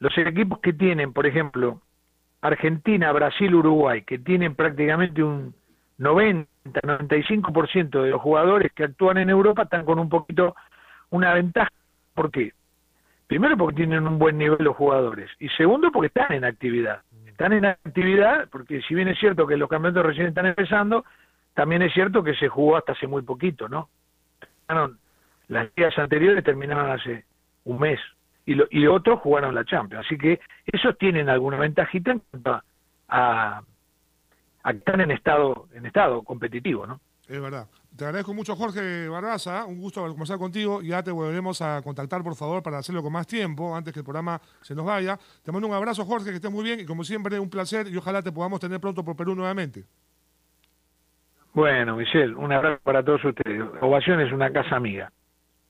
los equipos que tienen, por ejemplo, Argentina, Brasil, Uruguay, que tienen prácticamente un 90, 95% de los jugadores que actúan en Europa están con un poquito una ventaja. ¿Por qué? Primero porque tienen un buen nivel los jugadores y segundo porque están en actividad. Están en actividad porque si bien es cierto que los campeonatos recién están empezando, también es cierto que se jugó hasta hace muy poquito, ¿no? Las días anteriores terminaron hace un mes y, lo, y otros jugaron la Champions. Así que esos tienen alguna ventajita en cuanto a, a, están en estado, en estado competitivo, ¿no? Es verdad. Te agradezco mucho, Jorge Barraza. Un gusto conversar contigo. Ya te volveremos a contactar, por favor, para hacerlo con más tiempo, antes que el programa se nos vaya. Te mando un abrazo, Jorge, que estés muy bien. Y como siempre, un placer. Y ojalá te podamos tener pronto por Perú nuevamente. Bueno, Michelle, un abrazo para todos ustedes. Ovación es una casa amiga.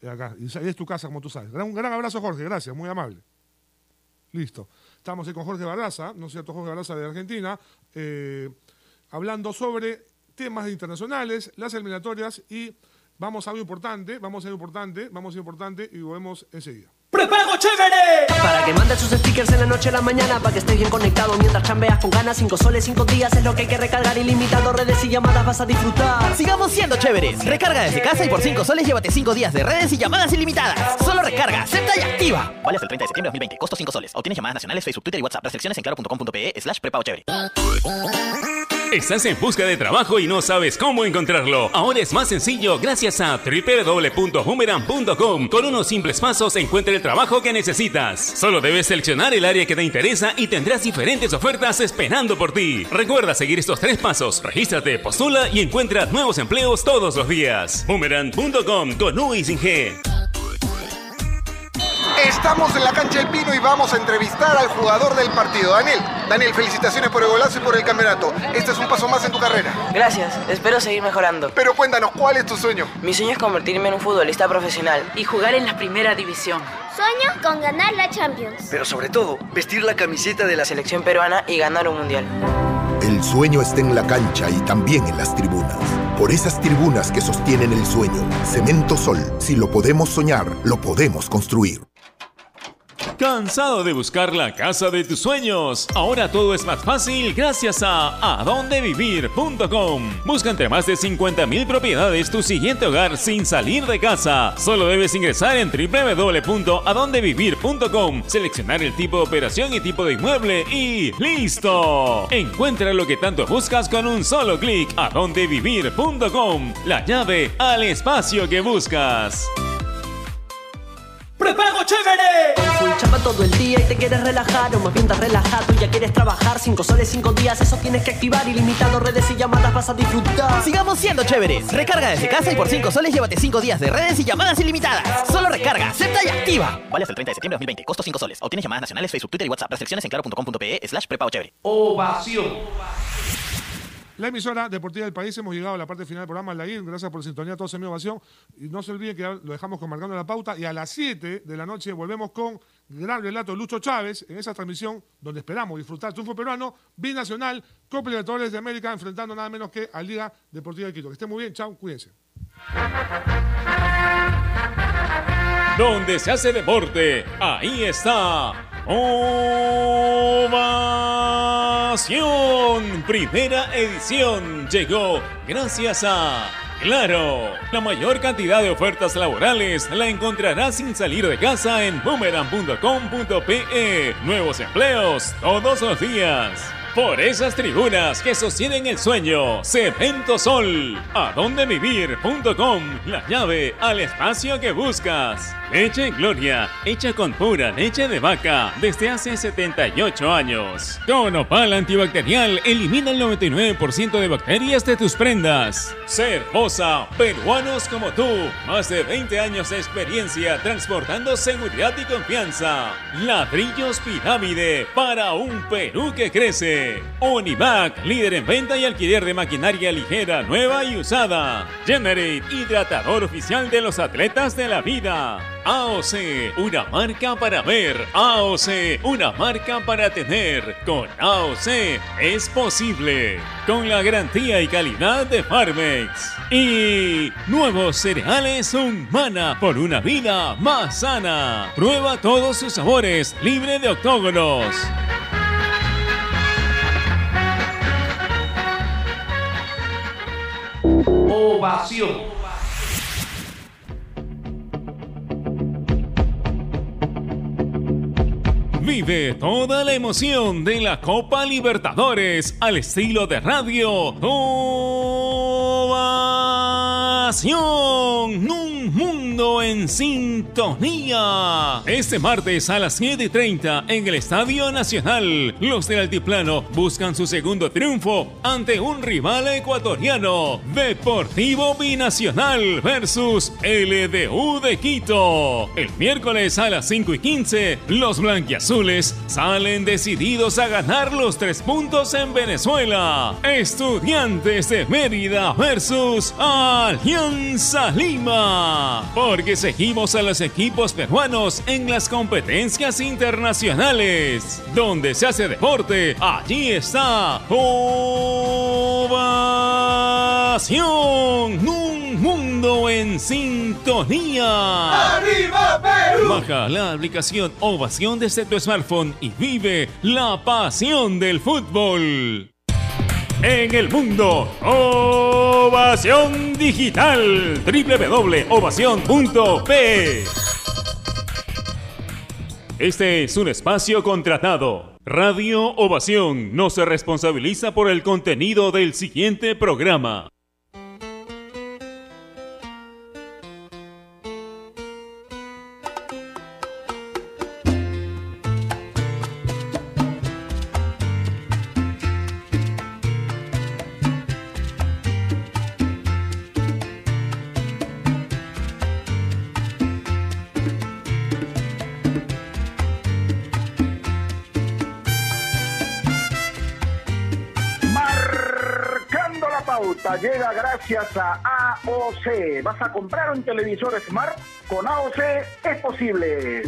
Acá. Y es tu casa, como tú sabes. Un gran abrazo, Jorge. Gracias, muy amable. Listo. Estamos aquí con Jorge Barraza, ¿no es cierto? Jorge Barraza de Argentina, eh, hablando sobre temas internacionales, las eliminatorias y vamos a algo importante, vamos a algo importante, vamos a algo importante y volvemos enseguida. ¡Prepago chévere! Para que mandes sus stickers en la noche a la mañana, para que estés bien conectado mientras chambeas con ganas. Cinco soles, cinco días es lo que hay que recargar ilimitado. Redes y llamadas vas a disfrutar. Sigamos siendo chéveres. Recarga desde casa y por cinco soles llévate cinco días de redes y llamadas ilimitadas. Solo recarga, acepta y activa. Vale hasta el 30 de septiembre de 2020. Costo 5 soles. Obtienes llamadas nacionales, Facebook, Twitter y WhatsApp. Restricciones en claro.com.pe slash prepago chévere. ¿Estás en busca de trabajo y no sabes cómo encontrarlo? Ahora es más sencillo gracias a www.boomerang.com. Con unos simples pasos encuentra el trabajo que necesitas. Solo debes seleccionar el área que te interesa y tendrás diferentes ofertas esperando por ti. Recuerda seguir estos tres pasos. Regístrate, postula y encuentra nuevos empleos todos los días. Boomerang.com con U sin G. Estamos en la cancha del Pino y vamos a entrevistar al jugador del partido, Daniel. Daniel, felicitaciones por el golazo y por el campeonato. Este es un paso más en tu carrera. Gracias, espero seguir mejorando. Pero cuéntanos, ¿cuál es tu sueño? Mi sueño es convertirme en un futbolista profesional y jugar en la primera división. Sueño con ganar la Champions. Pero sobre todo, vestir la camiseta de la selección peruana y ganar un mundial. El sueño está en la cancha y también en las tribunas. Por esas tribunas que sostienen el sueño, Cemento Sol, si lo podemos soñar, lo podemos construir. ¿Cansado de buscar la casa de tus sueños? Ahora todo es más fácil gracias a adondevivir.com. Busca entre más de 50.000 propiedades tu siguiente hogar sin salir de casa. Solo debes ingresar en www.adondevivir.com, seleccionar el tipo de operación y tipo de inmueble y ¡listo! Encuentra lo que tanto buscas con un solo clic. adondevivir.com, la llave al espacio que buscas. ¡Prepago chévere! Full chamba todo el día y te quieres relajar, o más bien estás relajado y ya quieres trabajar. Cinco soles, cinco días, eso tienes que activar. Ilimitado, redes y llamadas vas a disfrutar. Sigamos siendo chéveres. Recarga desde casa y por cinco soles llévate cinco días de redes y llamadas ilimitadas. Solo recarga, acepta y activa. Vale hasta el 30 de septiembre de 2020. Costo 5 soles. Obtienes llamadas nacionales, Facebook, Twitter y WhatsApp. Restricciones en claro.com.pe slash prepago chévere. Ovación. La emisora deportiva del país, hemos llegado a la parte final del programa, Lair. Gracias por sintonía a todos en mi ovación. Y no se olviden que lo dejamos con Marcando la Pauta. Y a las 7 de la noche volvemos con gran relato de Lucho Chávez en esa transmisión donde esperamos disfrutar triunfo peruano, binacional, Copa Libertadores de América, enfrentando nada menos que a Liga Deportiva de Quito. Que estén muy bien, chao, cuídense. Donde se hace deporte, ahí está. Ovación. Primera edición llegó gracias a Claro, la mayor cantidad de ofertas laborales la encontrarás sin salir de casa en boomerang.com.pe. Nuevos empleos todos los días. Por esas tribunas que sostienen el sueño, Cemento Sol, adondevivir.com, la llave al espacio que buscas. Leche en Gloria, hecha con pura leche de vaca desde hace 78 años. Con opal antibacterial, elimina el 99% de bacterias de tus prendas. Cervosa, peruanos como tú, más de 20 años de experiencia transportando seguridad y confianza. Ladrillos Pirámide para un Perú que crece. Univac, líder en venta y alquiler de maquinaria ligera, nueva y usada. Generate, hidratador oficial de los atletas de la vida. AOC, una marca para ver. AOC, una marca para tener. Con AOC es posible. Con la garantía y calidad de Farmex. Y nuevos cereales Humana por una vida más sana. Prueba todos sus sabores, libre de octógonos. Ovación. Vive toda la emoción de la Copa Libertadores al estilo de radio. Ovación. Un mundo en sintonía. Este martes a las 7:30 en el Estadio Nacional, los del Altiplano buscan su segundo triunfo ante un rival ecuatoriano. Deportivo Binacional versus LDU de Quito. El miércoles a las 5 y 15, los blanquiazules salen decididos a ganar los tres puntos en Venezuela. Estudiantes de Mérida versus Alianza Lima. Porque seguimos a los equipos peruanos en las competencias internacionales. Donde se hace deporte, allí está Ovación. Un mundo en sintonía. ¡Arriba Perú! Baja la aplicación Ovación desde tu smartphone y vive la pasión del fútbol. En el mundo, Ovación Digital, www.ovación.p. Este es un espacio contratado. Radio Ovación no se responsabiliza por el contenido del siguiente programa. AOC. ¿Vas a comprar un televisor Smart? Con AOC es posible.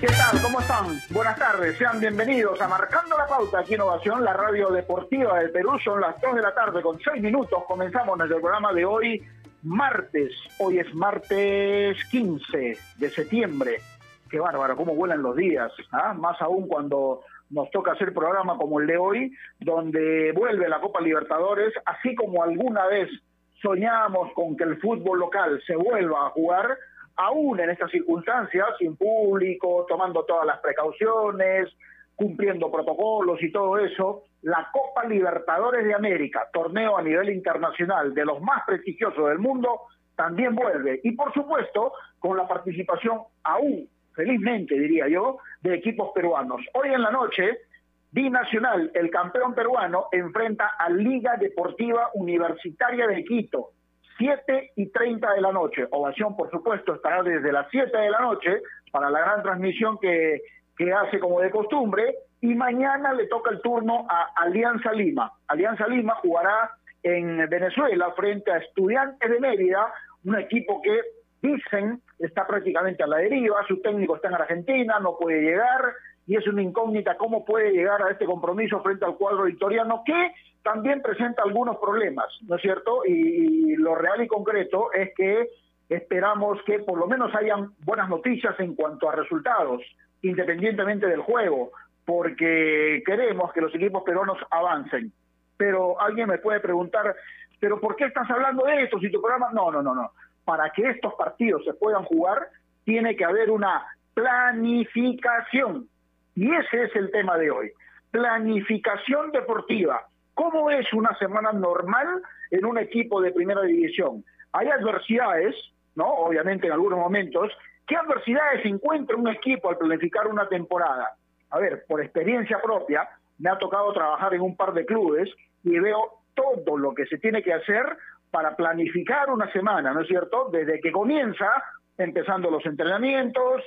¿Qué tal? ¿Cómo están? Buenas tardes, sean bienvenidos a Marcando la Pauta aquí en Innovación, la radio deportiva del Perú. Son las 2 de la tarde con 6 minutos. Comenzamos nuestro programa de hoy, martes. Hoy es martes 15 de septiembre. Qué bárbaro, cómo vuelan los días. ¿ah? Más aún cuando nos toca hacer programa como el de hoy, donde vuelve la Copa Libertadores, así como alguna vez soñamos con que el fútbol local se vuelva a jugar, aún en estas circunstancias, sin público, tomando todas las precauciones, cumpliendo protocolos y todo eso, la Copa Libertadores de América, torneo a nivel internacional de los más prestigiosos del mundo, también vuelve. Y por supuesto, con la participación aún, felizmente diría yo, de equipos peruanos. Hoy en la noche, Binacional, el campeón peruano, enfrenta a Liga Deportiva Universitaria de Quito. 7 y 30 de la noche. Ovación, por supuesto, estará desde las 7 de la noche para la gran transmisión que, que hace como de costumbre. Y mañana le toca el turno a Alianza Lima. Alianza Lima jugará en Venezuela frente a Estudiantes de Mérida, un equipo que dicen está prácticamente a la deriva, su técnico está en Argentina, no puede llegar, y es una incógnita cómo puede llegar a este compromiso frente al cuadro victoriano, que también presenta algunos problemas, ¿no es cierto? Y, lo real y concreto es que esperamos que por lo menos hayan buenas noticias en cuanto a resultados, independientemente del juego, porque queremos que los equipos peruanos avancen. Pero alguien me puede preguntar, ¿pero por qué estás hablando de esto si tu programa... No, no, no, no. Para que estos partidos se puedan jugar, tiene que haber una planificación. Y ese es el tema de hoy. Planificación deportiva. ¿Cómo es una semana normal en un equipo de primera división? Hay adversidades, ¿no? Obviamente en algunos momentos. ¿Qué adversidades encuentra un equipo al planificar una temporada? A ver, por experiencia propia, me ha tocado trabajar en un par de clubes y veo todo lo que se tiene que hacer para planificar una semana, ¿no es cierto? Desde que comienza, empezando los entrenamientos,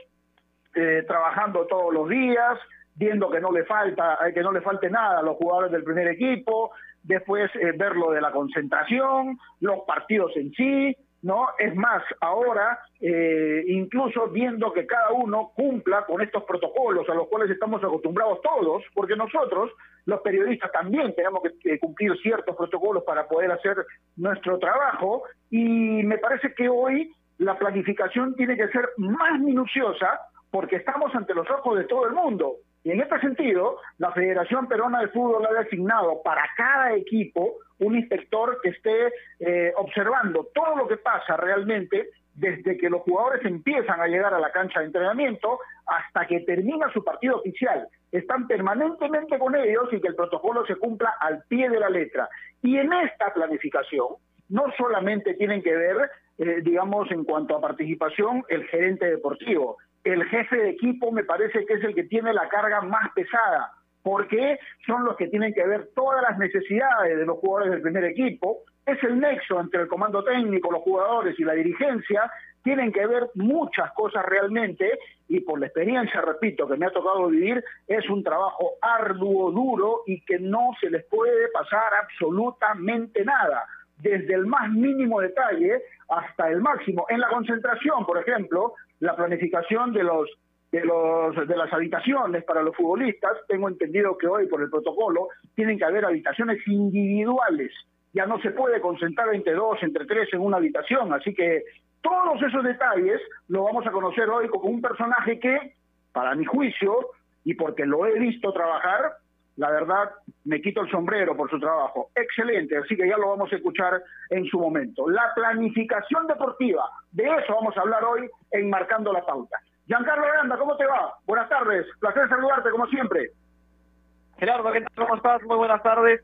eh, trabajando todos los días, viendo que no le falta, eh, que no le falte nada a los jugadores del primer equipo, después eh, ver lo de la concentración, los partidos en sí, ¿no? Es más, ahora, eh, incluso viendo que cada uno cumpla con estos protocolos a los cuales estamos acostumbrados todos, porque nosotros, los periodistas, también tenemos que cumplir ciertos protocolos para poder hacer nuestro trabajo, y me parece que hoy la planificación tiene que ser más minuciosa porque estamos ante los ojos de todo el mundo. Y en este sentido, la Federación Peruana de Fútbol ha designado para cada equipo un inspector que esté eh, observando todo lo que pasa realmente desde que los jugadores empiezan a llegar a la cancha de entrenamiento hasta que termina su partido oficial. Están permanentemente con ellos y que el protocolo se cumpla al pie de la letra. Y en esta planificación no solamente tienen que ver, eh, digamos, en cuanto a participación, el gerente deportivo, el jefe de equipo me parece que es el que tiene la carga más pesada, porque son los que tienen que ver todas las necesidades de los jugadores del primer equipo, es el nexo entre el comando técnico, los jugadores y la dirigencia, tienen que ver muchas cosas realmente y por la experiencia, repito, que me ha tocado vivir, es un trabajo arduo, duro y que no se les puede pasar absolutamente nada, desde el más mínimo detalle hasta el máximo. En la concentración, por ejemplo, la planificación de los de los de las habitaciones para los futbolistas, tengo entendido que hoy por el protocolo tienen que haber habitaciones individuales. Ya no se puede concentrar entre dos, entre tres en una habitación, así que todos esos detalles lo vamos a conocer hoy con un personaje que, para mi juicio, y porque lo he visto trabajar, la verdad, me quito el sombrero por su trabajo. Excelente, así que ya lo vamos a escuchar en su momento. La planificación deportiva, de eso vamos a hablar hoy en Marcando la Pauta. Giancarlo Aranda, ¿cómo te va? Buenas tardes, placer saludarte como siempre. Gerardo, ¿qué tal? ¿Cómo estás? Muy buenas tardes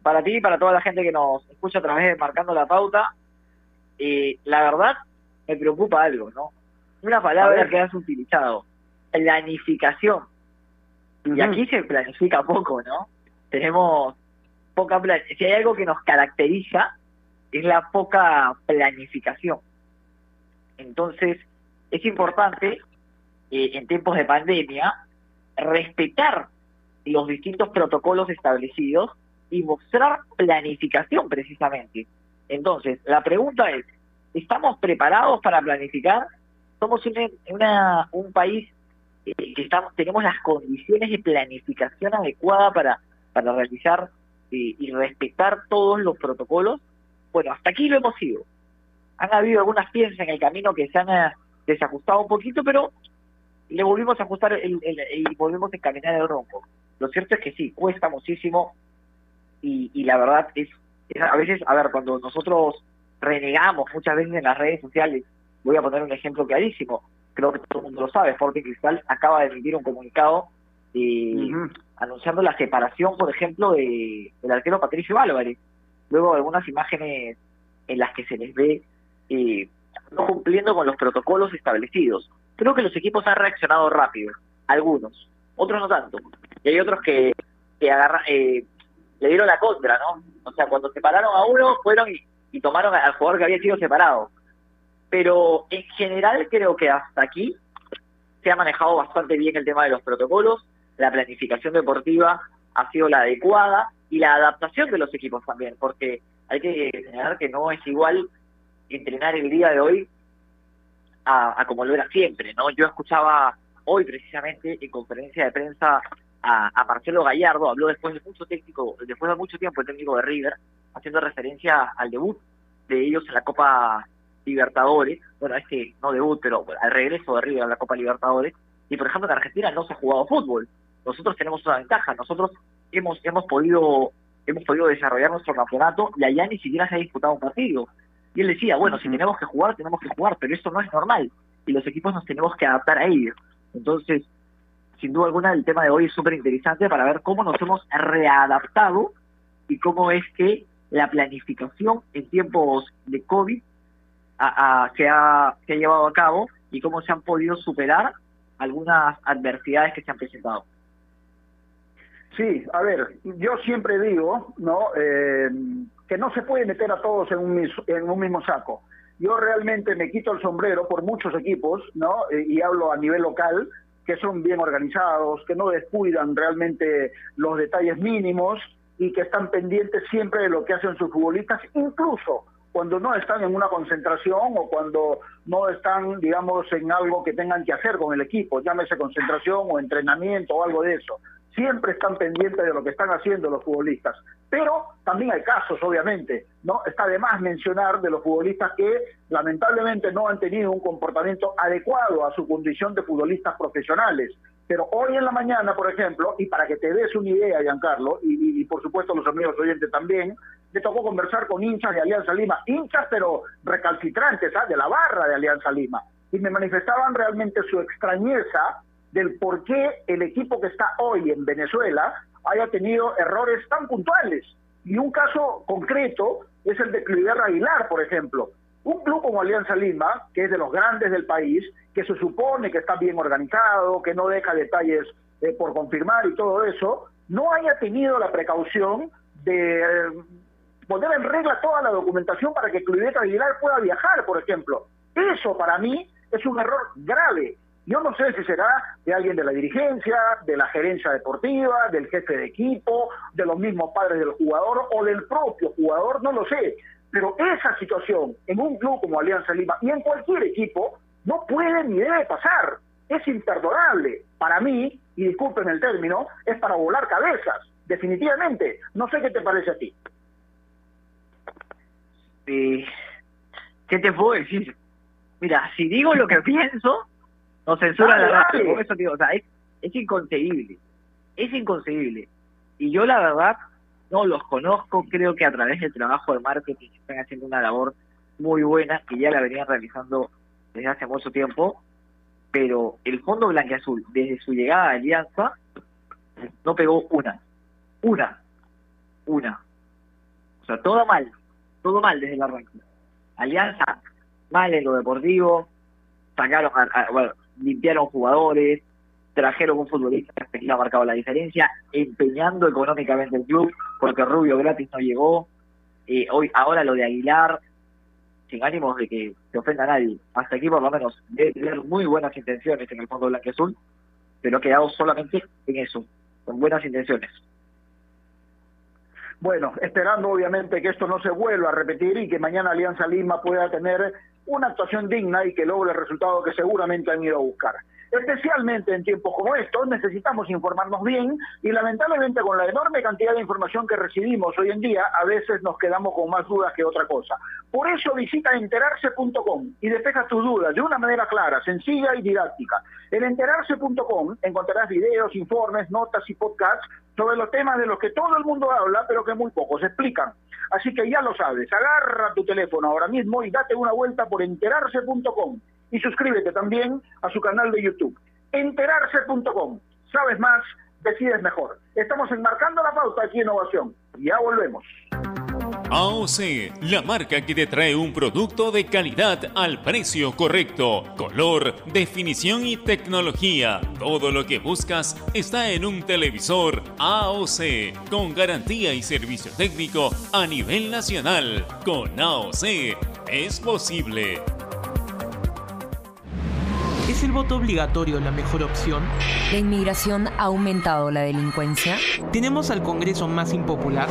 para ti y para toda la gente que nos escucha a través de Marcando la Pauta. Y la verdad, me preocupa algo, ¿no? Una palabra que has utilizado, planificación y aquí se planifica poco, ¿no? Tenemos poca planificación. Si hay algo que nos caracteriza, es la poca planificación. Entonces, es importante, eh, en tiempos de pandemia, respetar los distintos protocolos establecidos y mostrar planificación precisamente. Entonces, la pregunta es, ¿estamos preparados para planificar? Somos una, un país eh, que estamos, tenemos las condiciones de planificación adecuada para, para realizar eh, y respetar todos los protocolos. Bueno, hasta aquí lo hemos ido. Han habido algunas piezas en el camino que se han desajustado un poquito, pero le volvimos a ajustar el, y volvemos a encaminar el rombo. Lo cierto es que sí, cuesta muchísimo y, y la verdad es, es, a veces, a ver, cuando nosotros renegamos muchas veces en las redes sociales, voy a poner un ejemplo clarísimo, creo que todo el mundo lo sabe, Sporting Cristal acaba de emitir un comunicado eh, anunciando la separación, por ejemplo, de, del arquero Patricio Álvarez. Luego algunas imágenes en las que se les ve eh, no cumpliendo con los protocolos establecidos. Creo que los equipos han reaccionado rápido, algunos, otros no tanto. Y hay otros que, que agarra, eh, le dieron la contra, ¿no? O sea, cuando separaron a uno, fueron y tomaron al jugador que había sido separado pero en general creo que hasta aquí se ha manejado bastante bien el tema de los protocolos, la planificación deportiva ha sido la adecuada y la adaptación de los equipos también, porque hay que señalar que no es igual entrenar el día de hoy a, como lo era siempre, ¿no? Yo escuchaba hoy precisamente en conferencia de prensa a, a, Marcelo Gallardo, habló después de mucho técnico, después de mucho tiempo el técnico de River, haciendo referencia al debut de ellos en la Copa Libertadores, bueno, es que no debut, pero al regreso de River a la Copa Libertadores, y por ejemplo en Argentina no se ha jugado fútbol. Nosotros tenemos una ventaja, nosotros hemos, hemos podido hemos podido desarrollar nuestro campeonato y allá ni siquiera se ha disputado un partido. Y él decía, bueno, si tenemos que jugar, tenemos que jugar, pero esto no es normal y los equipos nos tenemos que adaptar a ello. Entonces, sin duda alguna, el tema de hoy es súper interesante para ver cómo nos hemos readaptado y cómo es que la planificación en tiempos de COVID a, se, ha, se ha llevado a cabo y cómo se han podido superar algunas adversidades que se han presentado. Sí, a ver, yo siempre digo, ¿no? Eh, que no se puede meter a todos en un, en un mismo saco. Yo realmente me quito el sombrero por muchos equipos, ¿no? Eh, y hablo a nivel local, que son bien organizados, que no descuidan realmente los detalles mínimos y que están pendientes siempre de lo que hacen sus futbolistas, incluso cuando no están en una concentración o cuando no están, digamos, en algo que tengan que hacer con el equipo, llámese concentración o entrenamiento o algo de eso. Siempre están pendientes de lo que están haciendo los futbolistas. Pero también hay casos, obviamente, ¿no? Está de más mencionar de los futbolistas que lamentablemente no han tenido un comportamiento adecuado a su condición de futbolistas profesionales. Pero hoy en la mañana, por ejemplo, y para que te des una idea, Giancarlo, y, y por supuesto los amigos oyentes también, me tocó conversar con hinchas de Alianza Lima, hinchas pero recalcitrantes, ¿ah? de la barra de Alianza Lima, y me manifestaban realmente su extrañeza del por qué el equipo que está hoy en Venezuela haya tenido errores tan puntuales. Y un caso concreto es el de Cliver Aguilar, por ejemplo. Un club como Alianza Lima, que es de los grandes del país, que se supone que está bien organizado, que no deja detalles eh, por confirmar y todo eso, no haya tenido la precaución de eh, poner en regla toda la documentación para que Cliver Aguilar pueda viajar, por ejemplo. Eso para mí es un error grave. Yo no sé si será de alguien de la dirigencia, de la gerencia deportiva, del jefe de equipo, de los mismos padres del jugador o del propio jugador, no lo sé. Pero esa situación en un club como Alianza Lima y en cualquier equipo no puede ni debe pasar. Es imperdonable. Para mí, y disculpen el término, es para volar cabezas. Definitivamente. No sé qué te parece a ti. ¿Qué te puedo decir? Mira, si digo lo que pienso, no censura la radio. Por eso digo, o sea, es, es inconcebible. Es inconcebible. Y yo, la verdad, no los conozco. Creo que a través del trabajo de marketing están haciendo una labor muy buena que ya la venían realizando desde hace mucho tiempo. Pero el Fondo Blanqueazul, desde su llegada a Alianza, no pegó una. Una. Una. O sea, todo mal. Todo mal desde el arranque. Alianza, mal en lo deportivo. Sacaron a, bueno, limpiaron jugadores, trajeron un futbolista que ha marcado la diferencia, empeñando económicamente el club, porque Rubio gratis no llegó. Eh, hoy Ahora lo de Aguilar, sin ánimos de que se ofenda a nadie, hasta aquí por lo menos debe tener muy buenas intenciones en el fondo azul pero ha quedado solamente en eso, con buenas intenciones. Bueno, esperando obviamente que esto no se vuelva a repetir y que mañana Alianza Lima pueda tener una actuación digna y que logre el resultado que seguramente han ido a buscar. Especialmente en tiempos como estos necesitamos informarnos bien y lamentablemente con la enorme cantidad de información que recibimos hoy en día a veces nos quedamos con más dudas que otra cosa. Por eso visita enterarse.com y despeja tus dudas de una manera clara, sencilla y didáctica. En enterarse.com encontrarás videos, informes, notas y podcasts sobre los temas de los que todo el mundo habla pero que muy pocos explican. Así que ya lo sabes, agarra tu teléfono ahora mismo y date una vuelta por enterarse.com y suscríbete también a su canal de YouTube. Enterarse.com. Sabes más, decides mejor. Estamos enmarcando la pauta aquí en Innovación. Ya volvemos. AOC, la marca que te trae un producto de calidad al precio correcto, color, definición y tecnología. Todo lo que buscas está en un televisor AOC, con garantía y servicio técnico a nivel nacional. Con AOC es posible. ¿Es el voto obligatorio la mejor opción? ¿La inmigración ha aumentado la delincuencia? ¿Tenemos al Congreso más impopular?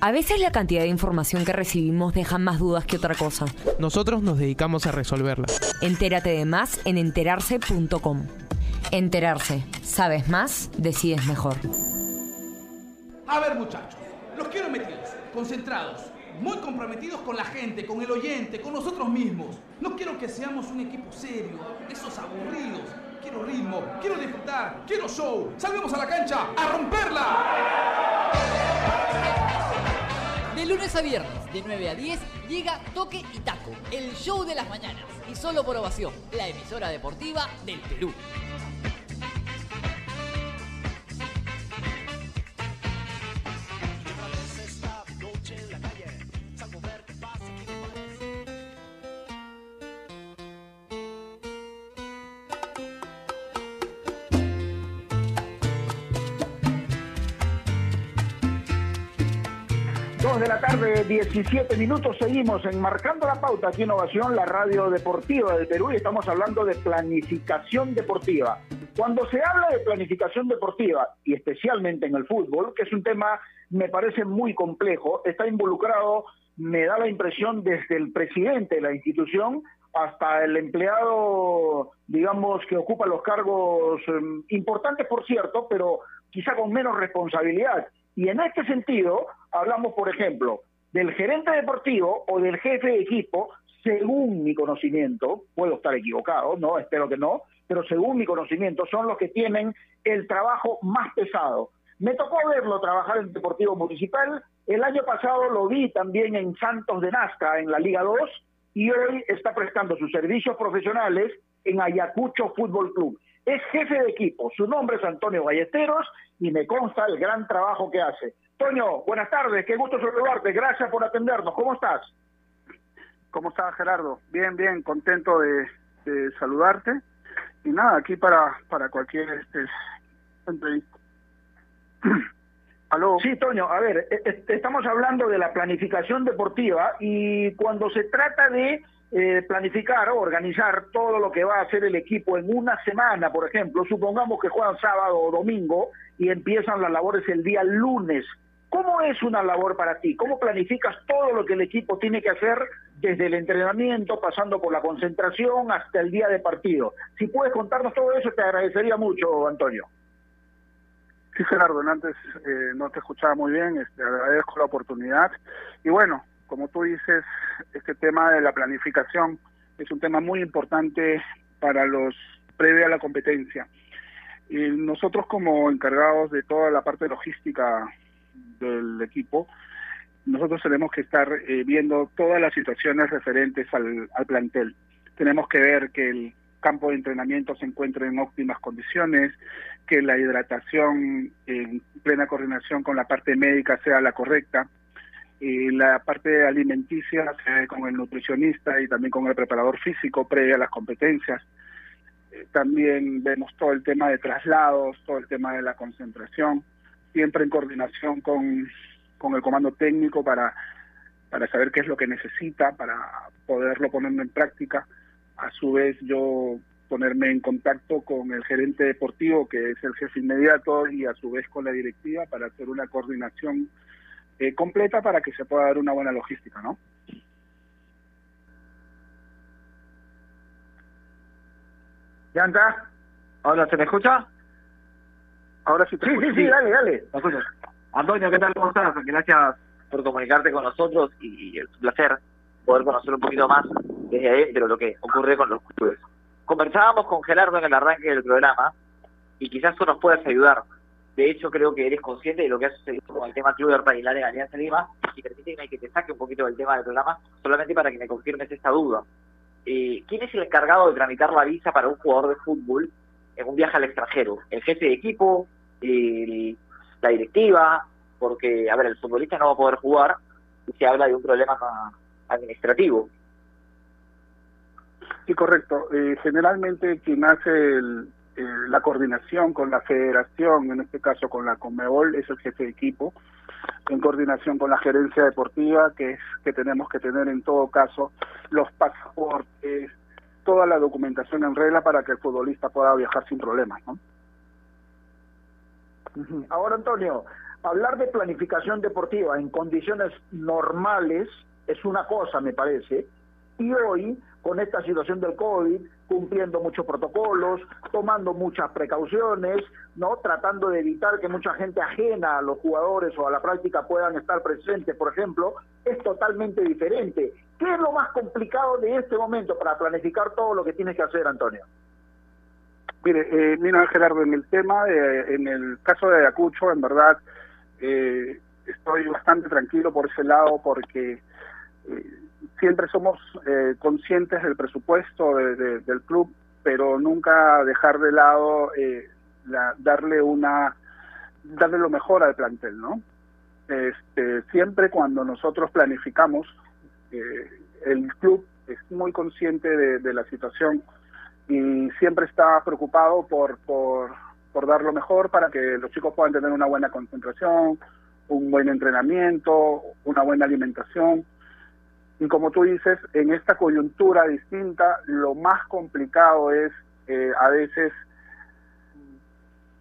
A veces la cantidad de información que recibimos deja más dudas que otra cosa. Nosotros nos dedicamos a resolverla. Entérate de más en enterarse.com. Enterarse. Sabes más, decides mejor. A ver muchachos, los quiero metidos, concentrados, muy comprometidos con la gente, con el oyente, con nosotros mismos. No quiero que seamos un equipo serio, esos aburridos. Quiero ritmo, quiero disfrutar, quiero show. Salgamos a la cancha a romperla. De lunes a viernes, de 9 a 10, llega Toque y Taco, el show de las mañanas. Y solo por ovación, la emisora deportiva del Perú. 17 minutos. Seguimos enmarcando la pauta aquí Innovación, la radio deportiva del Perú, y estamos hablando de planificación deportiva. Cuando se habla de planificación deportiva, y especialmente en el fútbol, que es un tema, me parece muy complejo, está involucrado, me da la impresión, desde el presidente de la institución hasta el empleado, digamos, que ocupa los cargos em, importantes, por cierto, pero quizá con menos responsabilidad. Y en este sentido, hablamos, por ejemplo, del gerente deportivo o del jefe de equipo, según mi conocimiento, puedo estar equivocado, no, espero que no, pero según mi conocimiento, son los que tienen el trabajo más pesado. Me tocó verlo trabajar en Deportivo Municipal, el año pasado lo vi también en Santos de Nazca, en la Liga 2, y hoy está prestando sus servicios profesionales en Ayacucho Fútbol Club. Es jefe de equipo, su nombre es Antonio Ballesteros y me consta el gran trabajo que hace. Toño, buenas tardes, qué gusto saludarte, gracias por atendernos, ¿cómo estás? ¿Cómo estás, Gerardo? Bien, bien, contento de, saludarte. Y nada, aquí para, para cualquier este, entrevista. ¿Aló? Sí, Toño, a ver, e, e, estamos hablando de la planificación deportiva y cuando se trata de eh, planificar o organizar todo lo que va a hacer el equipo en una semana, por ejemplo, supongamos que juegan sábado o domingo y empiezan las labores el día lunes. ¿Cómo es una labor para ti? ¿Cómo planificas todo lo que el equipo tiene que hacer desde el entrenamiento, pasando por la concentración hasta el día de partido? Si puedes contarnos todo eso, te agradecería mucho, Antonio. Sí, Gerardo, antes eh, no te escuchaba muy bien, este, agradezco la oportunidad. Y bueno, como tú dices, este tema de la planificación es un tema muy importante para los previo a la competencia. Y nosotros como encargados de toda la parte logística del equipo, nosotros tenemos que estar eh, viendo todas las situaciones referentes al, plantel. Tenemos que ver que el campo de entrenamiento se encuentre en óptimas condiciones, que la hidratación en plena coordinación con la parte médica sea la correcta, y la parte alimenticia con el nutricionista y también con el preparador físico previa a las competencias. Eh, también vemos todo el tema de traslados, todo el tema de la concentración siempre en coordinación con, con el comando técnico para, para saber qué es lo que necesita, para poderlo poner en práctica. A su vez, yo ponerme en contacto con el gerente deportivo, que es el jefe inmediato, y a su vez con la directiva para hacer una coordinación eh, completa para que se pueda dar una buena logística, ¿no? ¿Ya anda? ¿Ahora se me escucha? Ahora sí Sí, sí, sí, dale, dale. Antonio, ¿qué tal? ¿Cómo estás? Gracias por comunicarte con nosotros y es un placer poder conocer un poquito más desde adentro lo que ocurre con los clubes. Conversábamos con Gerardo en el arranque del programa y quizás tú nos puedas ayudar. De hecho, creo que eres consciente de lo que ha sucedido con el tema Club de Organidad de Alianza Lima y permíteme que te saque un poquito del tema del programa solamente para que me confirmes esta duda. Eh, ¿Quién es el encargado de tramitar la visa para un jugador de fútbol en un viaje al extranjero? ¿El jefe de equipo? la directiva, porque, a ver, el futbolista no va a poder jugar y se habla de un problema administrativo. Sí, correcto. Eh, generalmente quien hace el, la coordinación con la federación, en este caso con la Conmebol, es el jefe de equipo, en coordinación con la gerencia deportiva, que es que tenemos que tener en todo caso los pasaportes, toda la documentación en regla para que el futbolista pueda viajar sin problemas, ¿no? Ahora, Antonio, hablar de planificación deportiva en condiciones normales es una cosa, me parece, y hoy, con esta situación del COVID, cumpliendo muchos protocolos, tomando muchas precauciones, ¿no? Tratando de evitar que mucha gente ajena a los jugadores o a la práctica puedan estar presentes, por ejemplo, es totalmente diferente. ¿Qué es lo más complicado de este momento para planificar todo lo que tienes que hacer, Antonio? Mire, eh, mira Gerardo, en el tema, de, en el caso de Ayacucho, en verdad, eh, estoy bastante tranquilo por ese lado porque eh, siempre somos eh, conscientes del presupuesto del club, pero nunca dejar de lado la, darle una darle lo mejor al plantel, ¿no? Este, siempre cuando nosotros planificamos, el club es muy consciente de la situación y siempre está preocupado por, por dar lo mejor para que los chicos puedan tener una buena concentración, un buen entrenamiento, una buena alimentación. Y como tú dices, en esta coyuntura distinta, lo más complicado es eh, a veces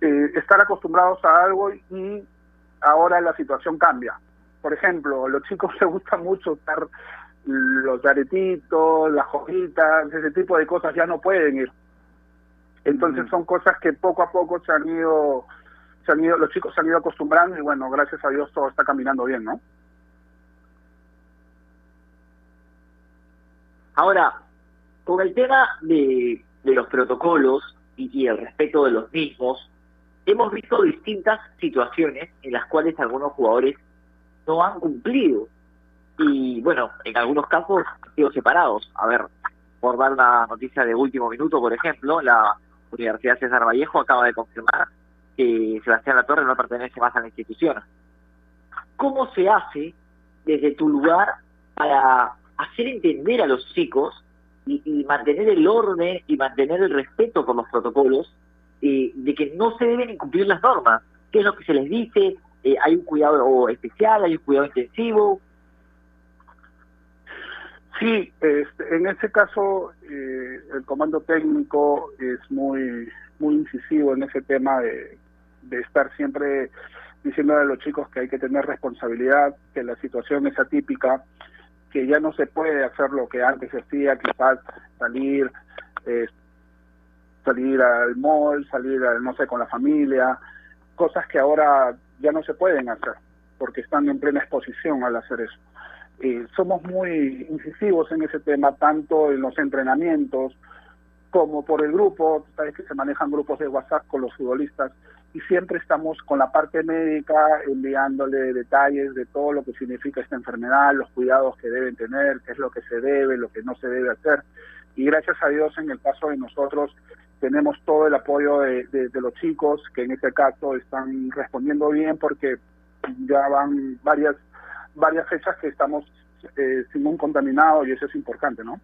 eh, estar acostumbrados a algo y ahora la situación cambia. Por ejemplo, a los chicos les gusta mucho estar los aretitos, las joyitas, ese tipo de cosas ya no pueden ir. Entonces son cosas que poco a poco se han ido, se han ido, los chicos se han ido acostumbrando y bueno, gracias a Dios todo está caminando bien, ¿no? Ahora, con el tema de, de los protocolos y, el respeto de los mismos, hemos visto distintas situaciones en las cuales algunos jugadores no han cumplido. Y bueno, en algunos casos han sido separados. A ver, por dar la noticia de último minuto, por ejemplo, la Universidad César Vallejo acaba de confirmar que Sebastián Latorre no pertenece más a la institución. ¿Cómo se hace desde tu lugar para hacer entender a los chicos y, mantener el orden y mantener el respeto por los protocolos eh, de que no se deben incumplir las normas? ¿Qué es lo que se les dice? Eh, ¿Hay un cuidado especial? ¿Hay un cuidado intensivo? Sí, este, en ese caso eh, el comando técnico es muy muy incisivo en ese tema de, de estar siempre diciendo a los chicos que hay que tener responsabilidad, que la situación es atípica, que ya no se puede hacer lo que antes se hacía, quizás salir, eh, salir al mall, salir, no sé, con la familia, cosas que ahora ya no se pueden hacer, porque están en plena exposición al hacer eso. Eh, somos muy incisivos en ese tema, tanto en los entrenamientos como por el grupo, sabes que se manejan grupos de WhatsApp con los futbolistas y siempre estamos con la parte médica enviándole detalles de todo lo que significa esta enfermedad, los cuidados que deben tener, qué es lo que se debe, lo que no se debe hacer. Y gracias a Dios en el caso de nosotros tenemos todo el apoyo de, los chicos que en este caso están respondiendo bien porque ya van varias varias fechas que estamos eh, sin un contaminado y eso es importante, ¿no?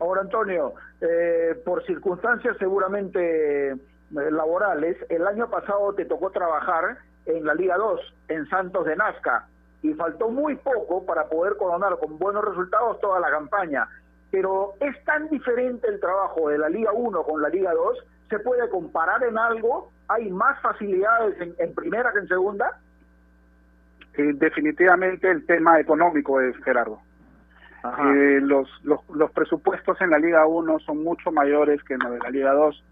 Ahora, Antonio, eh, por circunstancias seguramente laborales, el año pasado te tocó trabajar en la Liga 2, en Santos de Nazca, y faltó muy poco para poder coronar con buenos resultados toda la campaña. Pero es tan diferente el trabajo de la Liga 1 con la Liga 2, ¿se puede comparar en algo? ¿Hay más facilidades en, en primera que en segunda? Eh, definitivamente el tema económico es Gerardo. Eh, los, los, los presupuestos en la Liga 1 son mucho mayores que en la de la Liga 2.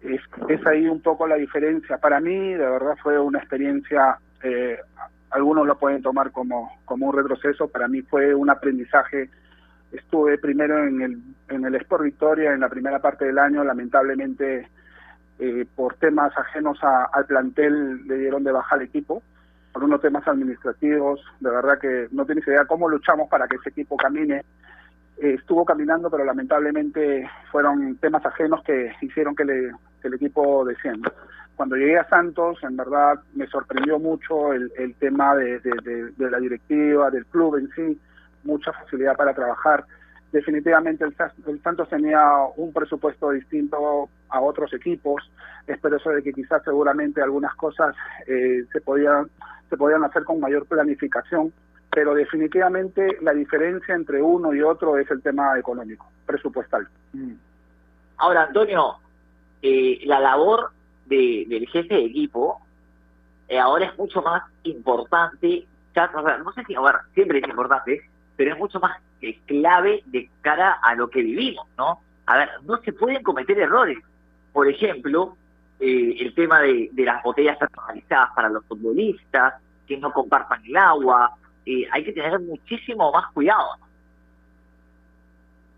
Es, ahí un poco la diferencia. Para mí, de verdad, fue una experiencia, eh, algunos lo pueden tomar como, como un retroceso, para mí fue un aprendizaje. Estuve primero en el, en el Sport Victoria en la primera parte del año, lamentablemente eh, por temas ajenos a, al plantel le dieron de baja al equipo por unos temas administrativos, de verdad que no tienes idea cómo luchamos para que ese equipo camine. Eh, estuvo caminando, pero lamentablemente fueron temas ajenos que hicieron que, le, que el equipo descienda. Cuando llegué a Santos, en verdad me sorprendió mucho el, el tema de, de, de, la directiva, del club en sí, mucha facilidad para trabajar definitivamente el, el, Santos tenía un presupuesto distinto a otros equipos. Es por eso de que quizás seguramente algunas cosas eh, se podían se podían hacer con mayor planificación, pero definitivamente la diferencia entre uno y otro es el tema económico, presupuestal. Mm. Ahora, Antonio, eh, la labor de, del jefe de equipo eh, ahora es mucho más importante, ya, o sea, no sé si, a ver, siempre es importante, pero es mucho más eh, clave de cara a lo que vivimos, ¿no? A ver, no se pueden cometer errores. Por ejemplo, eh, el tema de, de, las botellas personalizadas para los futbolistas, que no compartan el agua, eh, hay que tener muchísimo más cuidado.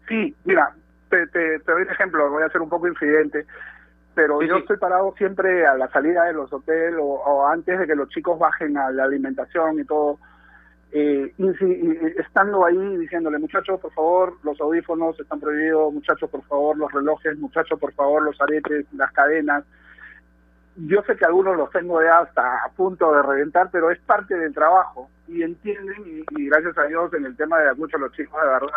Sí, mira, te, te, te, doy un ejemplo, voy a ser un poco infidente, pero sí, yo sí. estoy parado siempre a la salida de los hoteles o, o, antes de que los chicos bajen a la alimentación y todo. Eh, y, y, estando ahí diciéndole muchachos por favor los audífonos están prohibidos muchachos por favor los relojes muchachos por favor los aretes las cadenas yo sé que algunos los tengo ya hasta a punto de reventar, pero es parte del trabajo y entienden y, gracias a Dios en el tema de muchos los chicos de verdad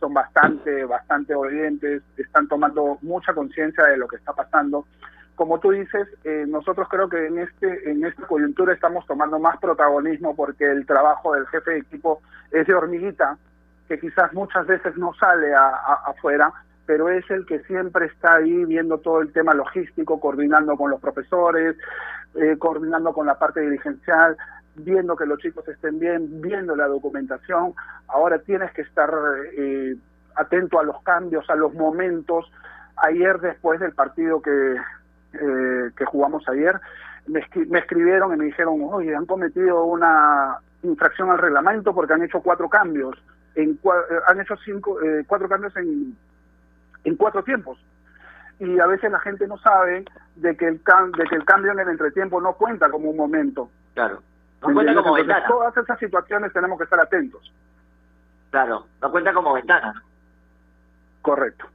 son bastante, bastante obedientes, están tomando mucha conciencia de lo que está pasando. Como tú dices, eh, nosotros creo que en este en esta coyuntura estamos tomando más protagonismo porque el trabajo del jefe de equipo es de hormiguita, que quizás muchas veces no sale a, afuera, pero es el que siempre está ahí viendo todo el tema logístico, coordinando con los profesores, eh, coordinando con la parte dirigencial, viendo que los chicos estén bien, viendo la documentación. Ahora tienes que estar eh, atento a los cambios, a los momentos. Ayer, después del partido que, eh, que jugamos ayer, me, me escribieron y me dijeron, oye, han cometido una infracción al reglamento porque han hecho cuatro cambios, en han hecho cinco, cuatro cambios en, en cuatro tiempos y a veces la gente no sabe de que el de que el cambio en el entretiempo no cuenta como un momento. Claro. No cuenta como ventana. Todas esas situaciones tenemos que estar atentos. Claro, no cuenta como ventana. Correcto.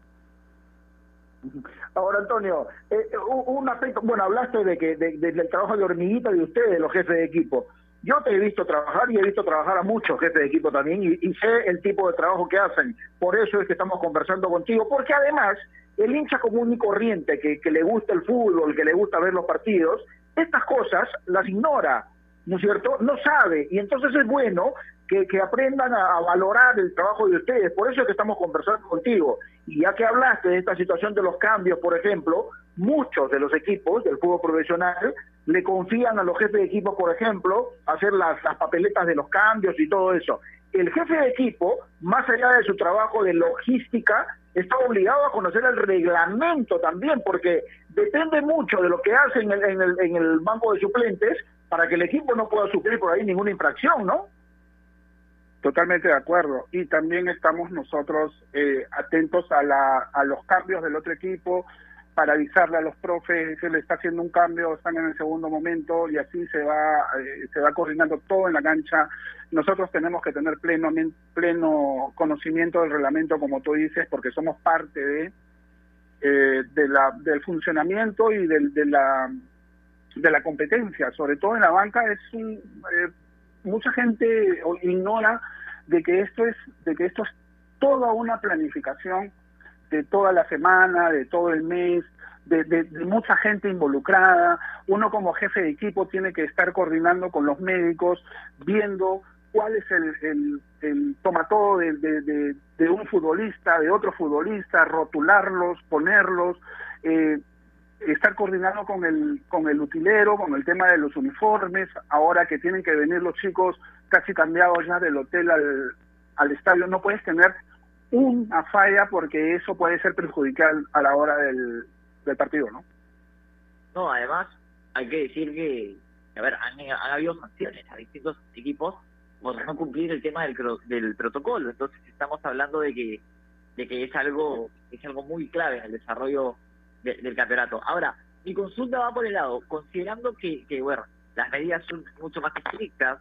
Ahora, Antonio, eh, un aspecto, bueno, hablaste de que del trabajo de hormiguita de ustedes, los jefes de equipo. Yo te he visto trabajar y he visto trabajar a muchos jefes de equipo también y, y, sé el tipo de trabajo que hacen. Por eso es que estamos conversando contigo, porque además el hincha común y corriente que, que le gusta el fútbol, que le gusta ver los partidos, estas cosas las ignora, ¿no es cierto? No sabe. Y entonces es bueno que, que aprendan a, valorar el trabajo de ustedes. Por eso es que estamos conversando contigo. Y ya que hablaste de esta situación de los cambios, por ejemplo, muchos de los equipos del fútbol profesional le confían a los jefes de equipo, por ejemplo, hacer las, las papeletas de los cambios y todo eso. El jefe de equipo, más allá de su trabajo de logística, está obligado a conocer el reglamento también, porque depende mucho de lo que hace en en el, en el banco de suplentes para que el equipo no pueda sufrir por ahí ninguna infracción, ¿no? Totalmente de acuerdo. Y también estamos nosotros eh, atentos a, la, a los cambios del otro equipo, para avisarle a los profes, se le está haciendo un cambio, están en el segundo momento y así se va, eh, se va coordinando todo en la cancha. Nosotros tenemos que tener pleno, pleno conocimiento del reglamento, como tú dices, porque somos parte de, eh, de la, del funcionamiento y del, de, la, de la competencia, sobre todo en la banca. es un, eh, Mucha gente ignora de que esto es, de que esto es toda una planificación de toda la semana, de todo el mes, de, de, mucha gente involucrada. Uno como jefe de equipo tiene que estar coordinando con los médicos, viendo cuál es el, el, el tomatodo de, de, de, un futbolista, de otro futbolista, rotularlos, ponerlos, eh, estar coordinando con el, con el utilero, con el tema de los uniformes, ahora que tienen que venir los chicos casi cambiados ya del hotel al, al estadio, no puedes tener una falla porque eso puede ser perjudicial a la hora del, del partido, ¿no? No, además hay que decir que, a ver, han, habido sanciones a distintos equipos por no cumplir el tema del, del protocolo. Entonces estamos hablando de que de que es algo es algo muy clave en el desarrollo del campeonato. Ahora, mi consulta va por el lado, considerando que, que bueno, las medidas son mucho más estrictas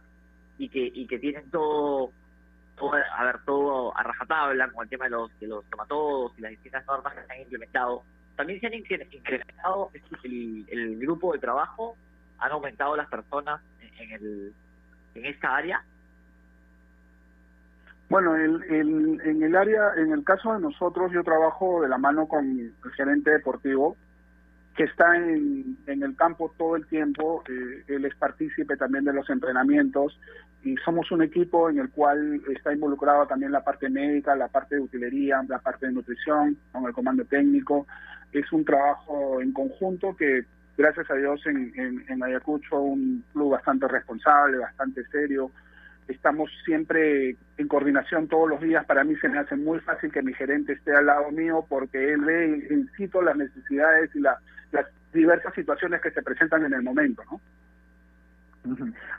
y que y que tienen todo a ver, todo a rajatabla con el tema de los, de los tomatodos y las distintas normas que se han implementado. También se han incrementado el, el grupo de trabajo, han aumentado las personas en, el, en esta área. Bueno, el, en el área, en el caso de nosotros, yo trabajo de la mano con el gerente deportivo que está en, el campo todo el tiempo, eh, él es partícipe también de los entrenamientos y somos un equipo en el cual está involucrado también la parte médica, la parte de utilería, la parte de nutrición, con el comando técnico. Es un trabajo en conjunto que, gracias a Dios, en, en Ayacucho, un club bastante responsable, bastante serio, estamos siempre en coordinación todos los días. Para mí se me hace muy fácil que mi gerente esté al lado mío porque él ve in situ las necesidades y la, las diversas situaciones que se presentan en el momento, ¿no?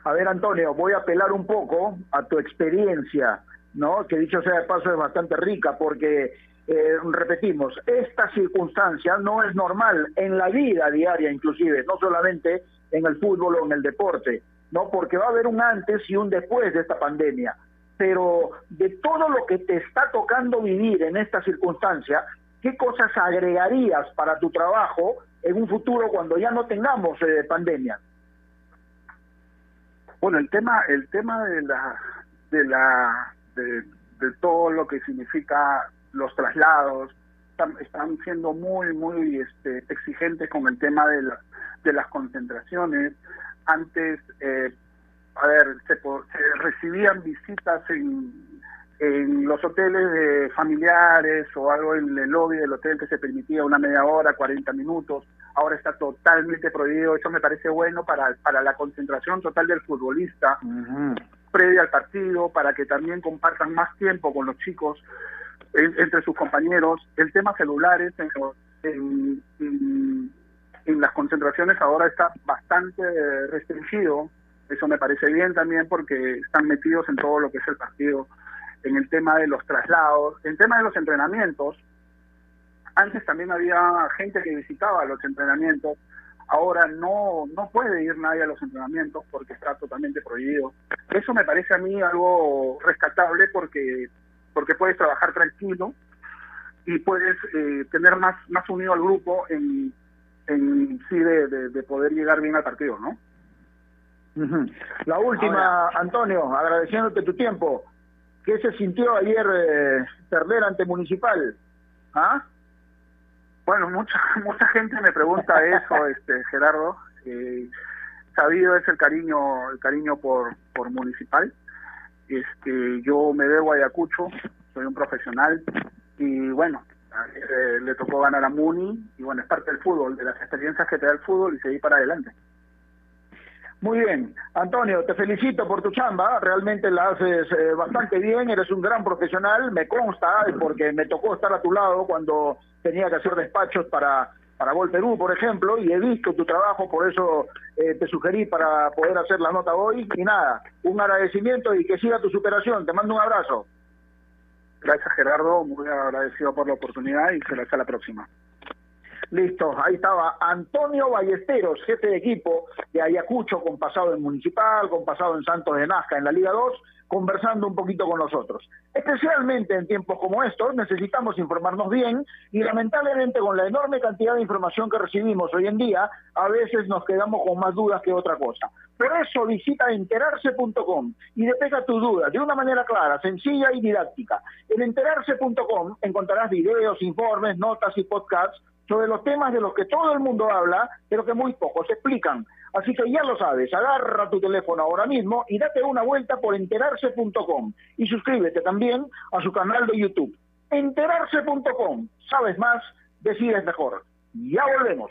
A ver, Antonio, voy a apelar un poco a tu experiencia, ¿no? Que dicho sea de paso es bastante rica porque, eh, repetimos, esta circunstancia no es normal en la vida diaria inclusive, no solamente en el fútbol o en el deporte, ¿no? Porque va a haber un antes y un después de esta pandemia. Pero de todo lo que te está tocando vivir en esta circunstancia, ¿qué cosas agregarías para tu trabajo en un futuro cuando ya no tengamos eh, pandemia? Bueno, el tema, el tema de la, de la, de, todo lo que significa los traslados, están, siendo muy, muy este, exigentes con el tema de las concentraciones. Antes, eh, a ver, se, se recibían visitas en en los hoteles de familiares o algo en el lobby del hotel que se permitía una media hora, 40 minutos, ahora está totalmente prohibido. Eso me parece bueno para, para la concentración total del futbolista previa al partido, para que también compartan más tiempo con los chicos, entre sus compañeros. El tema celulares en, en, en las concentraciones ahora está bastante restringido. Eso me parece bien también porque están metidos en todo lo que es el partido en el tema de los traslados, en el tema de los entrenamientos. Antes también había gente que visitaba los entrenamientos, ahora no, no puede ir nadie a los entrenamientos porque está totalmente prohibido. Eso me parece a mí algo rescatable porque, porque puedes trabajar tranquilo y puedes eh, tener más, más unido al grupo en, en sí de, de, poder llegar bien al partido, ¿no? La última, Antonio, agradeciéndote tu tiempo. ¿Qué se sintió ayer eh, perder ante Municipal? ¿Ah? Bueno, mucha mucha gente me pregunta eso, este Gerardo. Eh, sabido es el cariño el cariño por por Municipal. Este, yo me debo a Ayacucho, soy un profesional y bueno, eh, le tocó ganar a Muni y bueno, es parte del fútbol, de las experiencias que te da el fútbol y seguir para adelante. Muy bien. Antonio, te felicito por tu chamba, realmente la haces eh, bastante bien, eres un gran profesional, me consta, porque me tocó estar a tu lado cuando tenía que hacer despachos para, para Gol Perú, por ejemplo, y he visto tu trabajo, por eso eh, te sugerí para poder hacer la nota hoy. Y nada, un agradecimiento y que siga tu superación. Te mando un abrazo. Gracias Gerardo, muy agradecido por la oportunidad y será hasta la próxima. Listo, ahí estaba Antonio Ballesteros, jefe de equipo de Ayacucho, con pasado en Municipal, con pasado en Santos de Nazca en la Liga 2, conversando un poquito con nosotros. Especialmente en tiempos como estos necesitamos informarnos bien y lamentablemente con la enorme cantidad de información que recibimos hoy en día, a veces nos quedamos con más dudas que otra cosa. Por eso visita enterarse.com y despega tus dudas de una manera clara, sencilla y didáctica. En enterarse.com encontrarás videos, informes, notas y podcasts sobre los temas de los que todo el mundo habla, pero que muy pocos explican. Así que ya lo sabes, agarra tu teléfono ahora mismo y date una vuelta por enterarse.com y suscríbete también a su canal de YouTube. Enterarse.com, sabes más, decides mejor. Ya volvemos.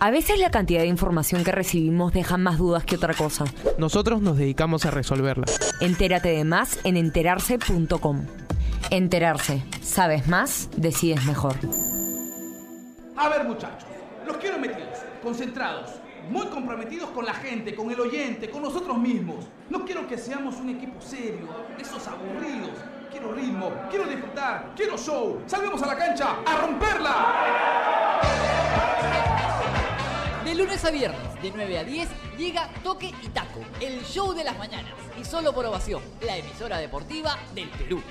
A veces la cantidad de información que recibimos deja más dudas que otra cosa. Nosotros nos dedicamos a resolverla. Entérate de más en enterarse.com. Enterarse. Sabes más, decides mejor. A ver muchachos, los quiero metidos, concentrados, muy comprometidos con la gente, con el oyente, con nosotros mismos. No quiero que seamos un equipo serio, esos aburridos. Quiero ritmo, quiero disfrutar, quiero show. Salvemos a la cancha a romperla. Lunes a viernes, de 9 a 10, llega Toque y Taco, el show de las mañanas. Y solo por ovación, la emisora deportiva del Perú.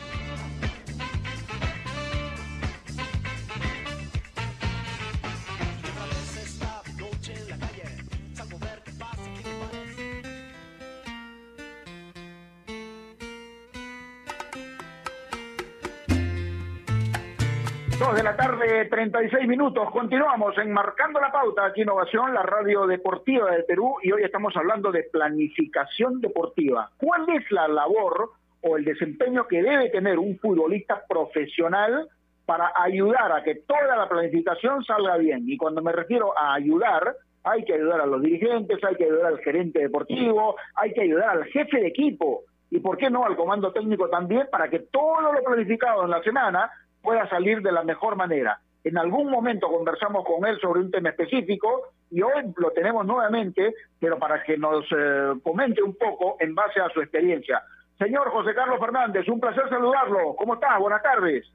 La tarde, 36 minutos. Continuamos en Marcando la Pauta, aquí Innovación, la radio deportiva del Perú, y hoy estamos hablando de planificación deportiva. ¿Cuál es la labor o el desempeño que debe tener un futbolista profesional para ayudar a que toda la planificación salga bien? Y cuando me refiero a ayudar, hay que ayudar a los dirigentes, hay que ayudar al gerente deportivo, hay que ayudar al jefe de equipo y, ¿por qué no, al comando técnico también, para que todo lo planificado en la semana pueda salir de la mejor manera. En algún momento conversamos con él sobre un tema específico y hoy lo tenemos nuevamente, pero para que nos eh, comente un poco en base a su experiencia. Señor José Carlos Fernández, un placer saludarlo. ¿Cómo está? Buenas tardes.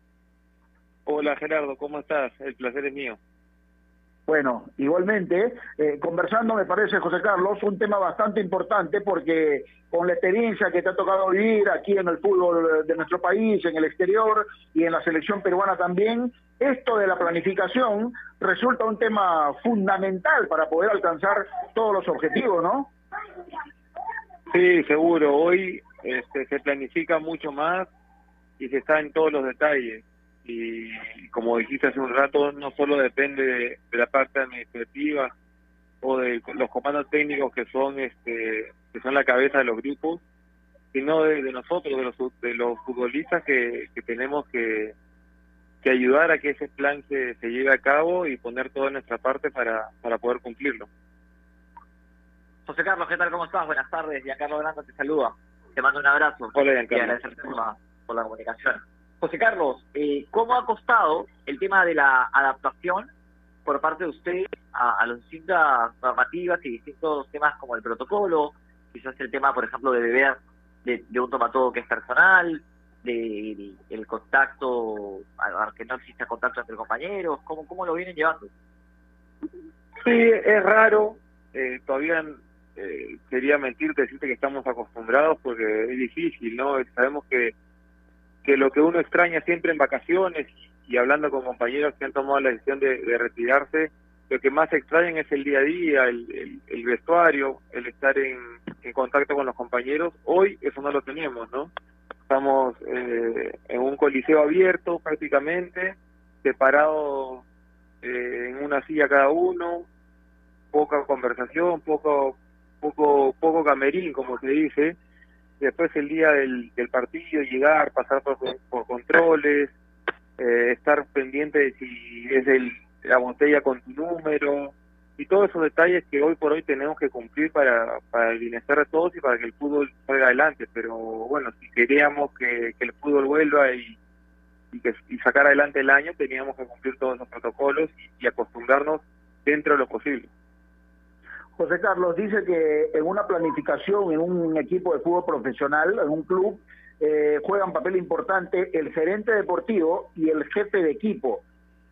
Hola Gerardo, ¿cómo estás? El placer es mío. Bueno, igualmente, eh, conversando me parece, José Carlos, un tema bastante importante porque con la experiencia que te ha tocado vivir aquí en el fútbol de nuestro país, en el exterior y en la selección peruana también, esto de la planificación resulta un tema fundamental para poder alcanzar todos los objetivos, ¿no? Sí, seguro. Hoy este, se planifica mucho más y se está en todos los detalles y como dijiste hace un rato, no solo depende de, la parte administrativa o de los comandos técnicos que son este que son la cabeza de los grupos, sino de, nosotros, de los, de los futbolistas que, que tenemos que, que ayudar a que ese plan se, se lleve a cabo y poner toda nuestra parte para, para poder cumplirlo. José Carlos, ¿qué tal? ¿Cómo estás? Buenas tardes. Giancarlo Granda te saluda. Te mando un abrazo. Hola, Y agradecerte por la comunicación. José Carlos, eh, ¿cómo ha costado el tema de la adaptación por parte de usted a, las distintas normativas y distintos temas como el protocolo, quizás el tema, por ejemplo, de beber de, un tomatodo que es personal, de, el contacto, que no exista contacto entre compañeros, ¿cómo, cómo lo vienen llevando? Sí, es raro, eh, todavía eh, quería mentirte, decirte que estamos acostumbrados porque es difícil, ¿no? Sabemos que que lo que uno extraña siempre en vacaciones y hablando con compañeros que han tomado la decisión de, retirarse, lo que más extrañan es el día a día, el, vestuario, el estar en, contacto con los compañeros. Hoy eso no lo tenemos, ¿no? Estamos eh, en un coliseo abierto prácticamente, separados eh, en una silla cada uno, poca conversación, poco, poco, poco camerín, como se dice, después el día del, partido llegar, pasar por, controles, eh, estar pendiente de si es el, la botella con tu número y todos esos detalles que hoy por hoy tenemos que cumplir para, para el bienestar de todos y para que el fútbol salga adelante. Pero bueno, si queríamos que, el fútbol vuelva y, y, que, y sacar adelante el año, teníamos que cumplir todos los protocolos y acostumbrarnos dentro de lo posible. José Carlos dice que en una planificación, en un equipo de fútbol profesional, en un club, eh, juega un papel importante el gerente deportivo y el jefe de equipo.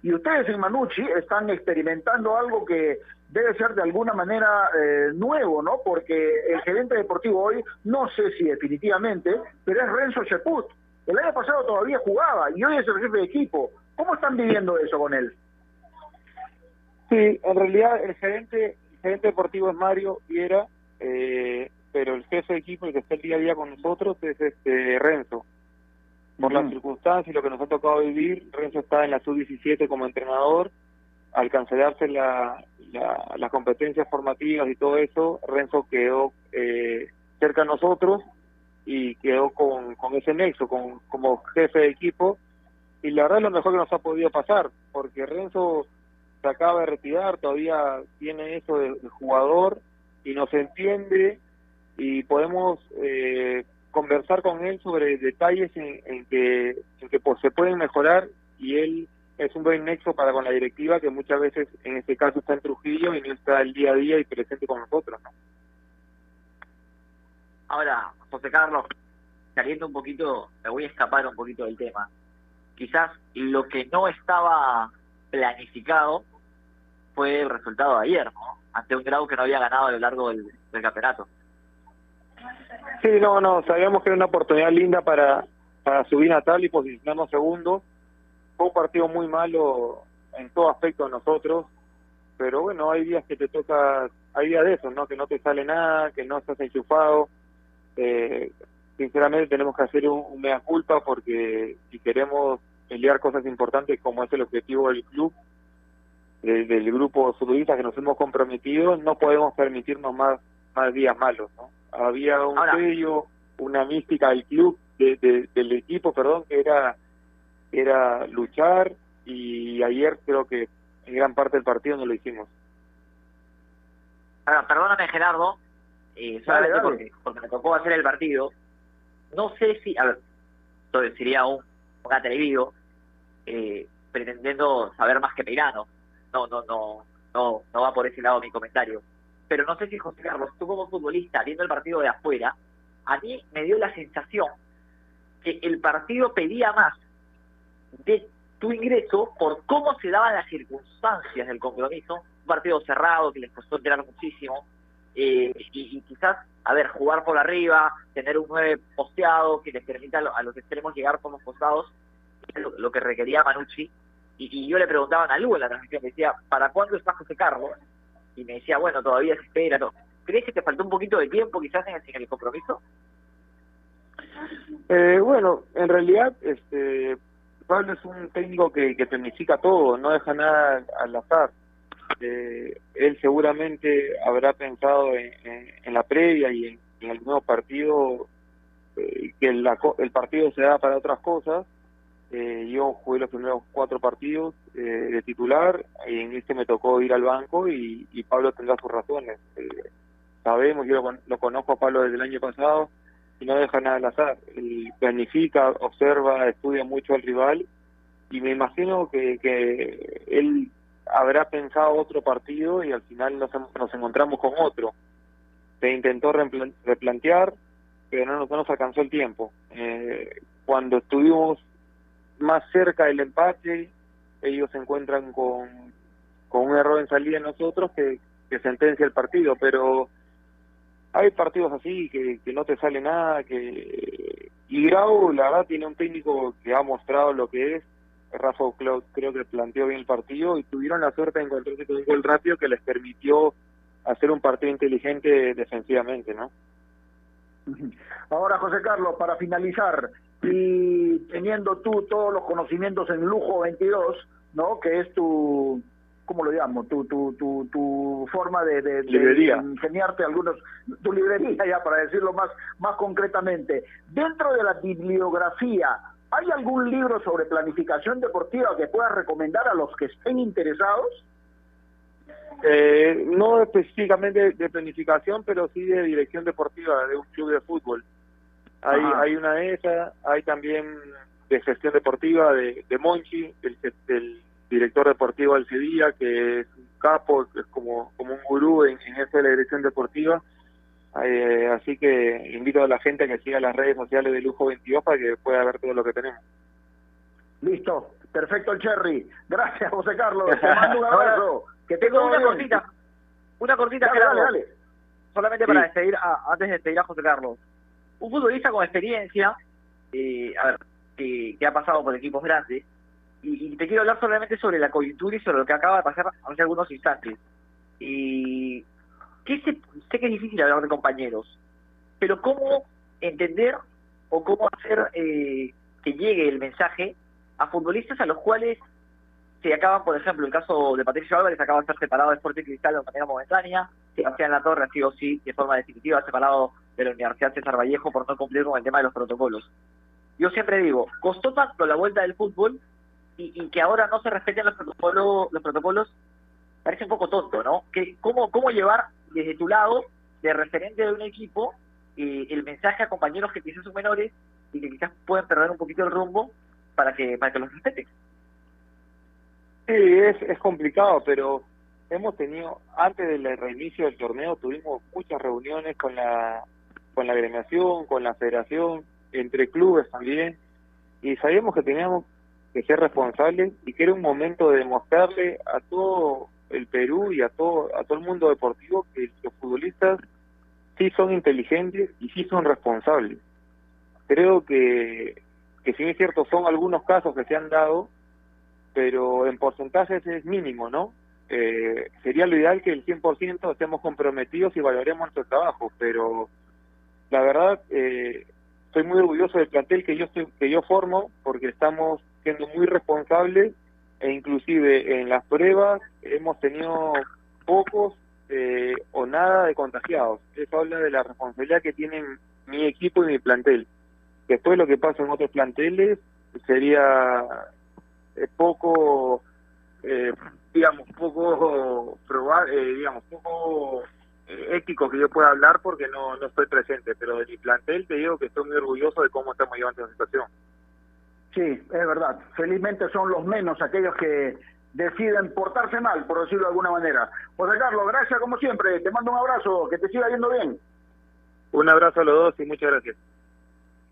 Y ustedes en Manucci están experimentando algo que debe ser de alguna manera eh, nuevo, ¿no? Porque el gerente deportivo hoy, no sé si definitivamente, pero es Renzo Cheput. El año pasado todavía jugaba y hoy es el jefe de equipo. ¿Cómo están viviendo eso con él? Sí, en realidad el gerente gerente deportivo es Mario Viera, eh, pero el jefe de equipo, el que está el día a día con nosotros, es este Renzo. Por las circunstancias y lo que nos ha tocado vivir, Renzo está en la sub-17 como entrenador. Al cancelarse la, las competencias formativas y todo eso, Renzo quedó eh, cerca de nosotros y quedó con, con ese nexo, con, como jefe de equipo. Y la verdad es lo mejor que nos ha podido pasar, porque Renzo se acaba de retirar, todavía tiene eso de, jugador y nos entiende y podemos eh, conversar con él sobre detalles en, que, en que pues, se pueden mejorar y él es un buen nexo para con la directiva que muchas veces en este caso está en Trujillo y no está el día a día y presente con nosotros. Ahora, José Carlos, saliendo un poquito, me voy a escapar un poquito del tema. Quizás lo que no estaba planificado fue el resultado de ayer, ¿no? Ante un grado que no había ganado a lo largo del, campeonato. Sí, no, no, sabíamos que era una oportunidad linda para, para subir a tal y posicionarnos segundo. Fue un partido muy malo en todo aspecto de nosotros, pero bueno, hay días que te toca, hay días de eso, ¿no? Que no te sale nada, que no estás enchufado. Eh, sinceramente tenemos que hacer un, un mea culpa porque si queremos pelear cosas importantes como es el objetivo del club, del grupo futbolista que nos hemos comprometido, no podemos permitirnos más, más días malos. ¿no? Había un sello, una mística del club, de, del equipo, perdón, que era, era luchar y ayer creo que en gran parte del partido no lo hicimos. Ahora, perdóname Gerardo, eh, solamente Porque, porque me tocó hacer el partido, no sé si, a ver, esto sería un, un atrevido, eh, pretendiendo saber más que Peirano, no, no, no, no, no va por ese lado mi comentario. Pero no sé si José Carlos, tú como futbolista, viendo el partido de afuera, a mí me dio la sensación que el partido pedía más de tu ingreso por cómo se daban las circunstancias del compromiso, un partido cerrado que les costó enterar muchísimo, eh, y, quizás, a ver, jugar por arriba, tener un 9 posteado que les permita a, los extremos llegar por los costados, lo, que requería Manucci. Y, yo le preguntaba a Lu en la transmisión, decía, ¿para cuándo está José Carlos? Y me decía, bueno, todavía se espera. No. ¿Crees que te faltó un poquito de tiempo quizás en el, compromiso? Eh, bueno, en realidad, este, Pablo es un técnico que, que planifica todo, no deja nada al azar. Eh, él seguramente habrá pensado en, la previa y en, el nuevo partido eh, que el partido se da para otras cosas. Eh, yo jugué los primeros cuatro partidos de titular y en este me tocó ir al banco y, Pablo tendrá sus razones. sabemos, yo lo, lo, conozco a Pablo desde el año pasado y no deja nada al azar. Él planifica, observa, estudia mucho al rival y me imagino que, que él habrá pensado otro partido y al final nos, nos encontramos con otro. Se intentó replantear, pero no, no nos alcanzó el tiempo. Eh, cuando estuvimos más cerca del empate, ellos se encuentran con, con un error en salida en nosotros que, que sentencia el partido, pero hay partidos así que, que no te sale nada, que y Grau la verdad tiene un técnico que ha mostrado lo que es, Rafa Cloud creo que planteó bien el partido y tuvieron la suerte de encontrarse con un gol rápido que les permitió hacer un partido inteligente defensivamente, ¿no? Ahora, José Carlos, para finalizar, y teniendo tú todos los conocimientos en Lujo 22, ¿no? Que es tu, ¿cómo lo llamo? Tu, tu, tu, tu forma de, de, de ingeniarte algunos, tu librería ya para decirlo más, más concretamente. Dentro de la bibliografía, ¿Hay algún libro sobre planificación deportiva que pueda recomendar a los que estén interesados? Eh, no específicamente de planificación, pero sí de dirección deportiva de un club de fútbol. Hay, hay una de esas, hay también de gestión deportiva de, de Monchi, el, director deportivo del Sevilla, que es un capo, es como, como un gurú en, en esa dirección deportiva eh, así que invito a la gente a que siga las redes sociales de Lujo 22 para que pueda ver todo lo que tenemos. Listo, perfecto el Cherry. Gracias, José Carlos. Te mando un abrazo. que tengo una cortita, una cortita, solamente para despedir, antes de despedir a José Carlos. Un futbolista con experiencia, eh, a ver, que, ha pasado por equipos grandes, y, te quiero hablar solamente sobre la coyuntura y sobre lo que acaba de pasar hace algunos instantes. Y sé que es difícil hablar de compañeros, pero cómo entender o cómo hacer eh, que llegue el mensaje a futbolistas a los cuales se acaban, por ejemplo, el caso de Patricio Álvarez acaba de estar separado de Sporting Cristal de manera momentánea, Sebastián La Torre ha sido sí de forma definitiva separado de la Universidad César Vallejo por no cumplir con el tema de los protocolos. Yo siempre digo, costó tanto la vuelta del fútbol y, que ahora no se respeten los protocolos, los protocolos parece un poco tonto, ¿no? Que cómo, cómo llevar desde tu lado, de referente de un equipo, eh, el mensaje a compañeros que quizás son menores y que quizás pueden perder un poquito el rumbo para que para que los respeten. Sí, es, es complicado, pero hemos tenido, antes del reinicio del torneo, tuvimos muchas reuniones con la, con la agremiación, con la federación, entre clubes también, y sabíamos que teníamos que ser responsables y que era un momento de demostrarle a todo el Perú y a todo, a todo el mundo deportivo que los futbolistas sí son inteligentes y sí son responsables. Creo que, que si es cierto, son algunos casos que se han dado, pero en porcentajes es mínimo, ¿no? Eh, sería lo ideal que el 100% estemos comprometidos y valoremos nuestro trabajo, pero la verdad eh, estoy muy orgulloso del plantel que yo estoy, que yo formo porque estamos siendo muy responsables e inclusive en las pruebas hemos tenido pocos eh, o nada de contagiados. Eso habla de la responsabilidad que tienen mi equipo y mi plantel. Después lo que pasa en otros planteles sería eh, poco, eh, digamos, poco probar, digamos, poco ético que yo pueda hablar porque no, no estoy presente, pero de mi plantel te digo que estoy muy orgulloso de cómo estamos llevando la situación. Sí, es verdad. Felizmente son los menos aquellos que deciden portarse mal, por decirlo de alguna manera. José Carlos, gracias como siempre. Te mando un abrazo, que te siga yendo bien. Un abrazo a los dos y muchas gracias.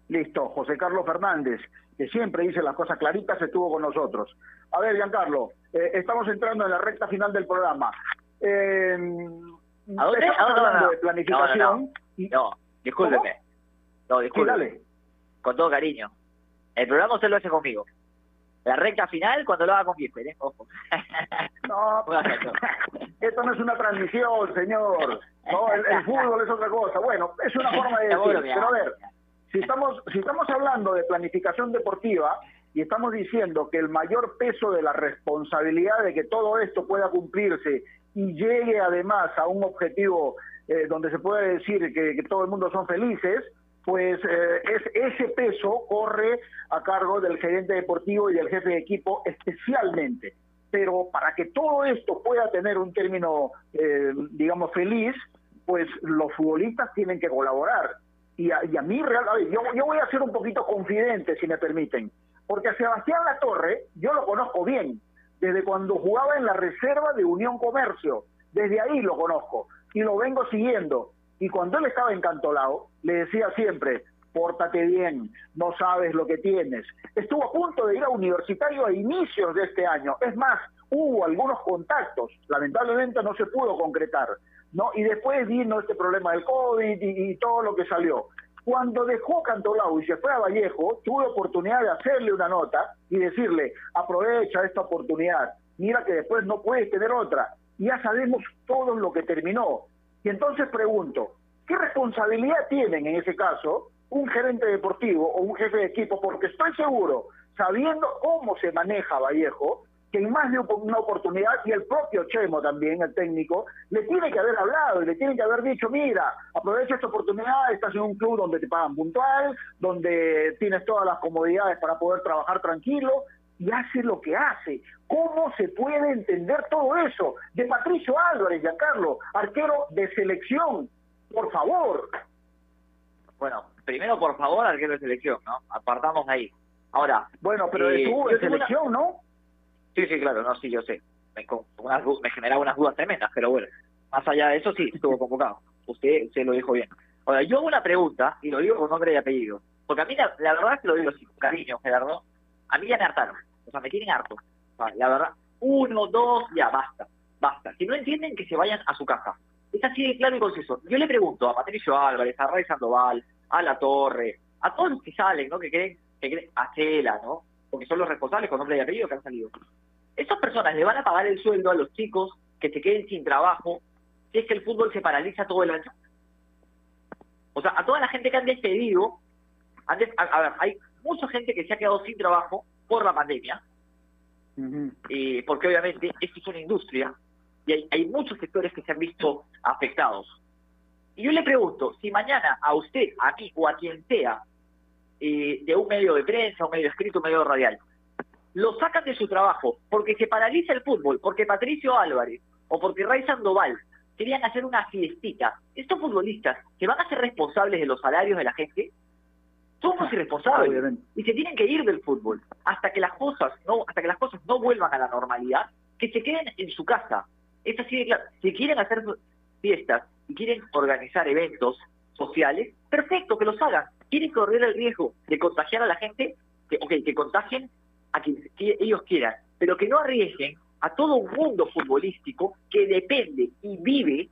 Listo, José Carlos Fernández, que siempre dice las cosas claritas, estuvo con nosotros. A ver, Giancarlo, eh, estamos entrando en la recta final del programa. Eh, ¿A dónde? ¿A dónde? hablando No, de planificación. No, no, no. No, discúlpeme. No, discúlpeme. dale. Con todo cariño. El programa usted lo hace conmigo. La recta final cuando lo haga con Giffer, ¿eh? Ojo. No, esto no es una transmisión, señor. No, el, el fútbol es otra cosa. Bueno, es una forma de decir. Pero a ver, si estamos, si estamos hablando de planificación deportiva y estamos diciendo que el mayor peso de la responsabilidad de que todo esto pueda cumplirse y llegue además a un objetivo eh, donde se puede decir que, que todo el mundo son felices, pues eh, es, ese peso corre a cargo del gerente deportivo y del jefe de equipo especialmente. Pero para que todo esto pueda tener un término, eh, digamos, feliz, pues los futbolistas tienen que colaborar. Y a, y a mí, real, a ver, yo, yo voy a ser un poquito confidente, si me permiten, porque a Sebastián Latorre yo lo conozco bien, desde cuando jugaba en la reserva de Unión Comercio, desde ahí lo conozco y lo vengo siguiendo. Y cuando él estaba encantolado, le decía siempre, pórtate bien, no sabes lo que tienes. Estuvo a punto de ir a universitario a inicios de este año. Es más, hubo algunos contactos, lamentablemente no se pudo concretar. ¿no? Y después vino este problema del COVID y, y todo lo que salió. Cuando dejó Cantolao y se fue a Vallejo, tuve oportunidad de hacerle una nota y decirle, aprovecha esta oportunidad, mira que después no puedes tener otra. Ya sabemos todo lo que terminó. Y entonces pregunto, ¿qué responsabilidad tienen en ese caso un gerente deportivo o un jefe de equipo? Porque estoy seguro, sabiendo cómo se maneja Vallejo, que en más de una oportunidad, y el propio Chemo también, el técnico, le tiene que haber hablado y le tiene que haber dicho, mira, aprovecha esta oportunidad, estás en un club donde te pagan puntual, donde tienes todas las comodidades para poder trabajar tranquilo, y hace lo que hace. ¿Cómo se puede entender todo eso? De Patricio Álvarez, Giancarlo, arquero de selección, por favor. Bueno, primero, por favor, arquero de selección, ¿no? Apartamos de ahí. Ahora. Bueno, pero eh, en tengo una- selección, ¿no? Sí, sí, claro, no, sí, yo sé. Me, con- unas me generaba unas dudas tremendas, pero bueno, más allá de eso, sí, estuvo convocado. Usted, usted lo dijo bien. Ahora, yo hago una pregunta, y lo digo con nombre y apellido, porque a mí la, verdad es que lo digo así, con cariño, Gerardo, a mí ya me hartaron, o sea, me tienen harto. La verdad, uno, dos, ya, basta, basta. Si no entienden, que se vayan a su casa. Es así de claro y conciso. Yo le pregunto a Patricio Álvarez, a Ray Sandoval, a La Torre, a todos los que salen, ¿no? Que creen, que creen, a Cela, ¿no? Porque son los responsables con nombre y apellido que han salido. Estas personas le van a pagar el sueldo a los chicos que se queden sin trabajo si es que el fútbol se paraliza todo el año. O sea, a toda la gente que han despedido, han des- a, a ver, hay mucha gente que se ha quedado sin trabajo por la pandemia, eh, porque obviamente esto es una industria y hay, hay muchos sectores que se han visto afectados. Y yo le pregunto, si mañana a usted, a mí o a quien sea, eh, de un medio de prensa, un medio escrito, un medio radial, lo sacan de su trabajo porque se paraliza el fútbol, porque Patricio Álvarez o porque Ray Sandoval querían hacer una fiestita, estos futbolistas que van a ser responsables de los salarios de la gente, son unos irresponsables Obviamente. y se tienen que ir del fútbol hasta que las cosas no hasta que las cosas no vuelvan a la normalidad, que se queden en su casa. Es así de claro. Si quieren hacer fiestas y quieren organizar eventos sociales, perfecto, que los hagan. Quieren correr el riesgo de contagiar a la gente, que, ok, que contagien a ellos quieran, pero que no arriesguen a todo un mundo futbolístico que depende y vive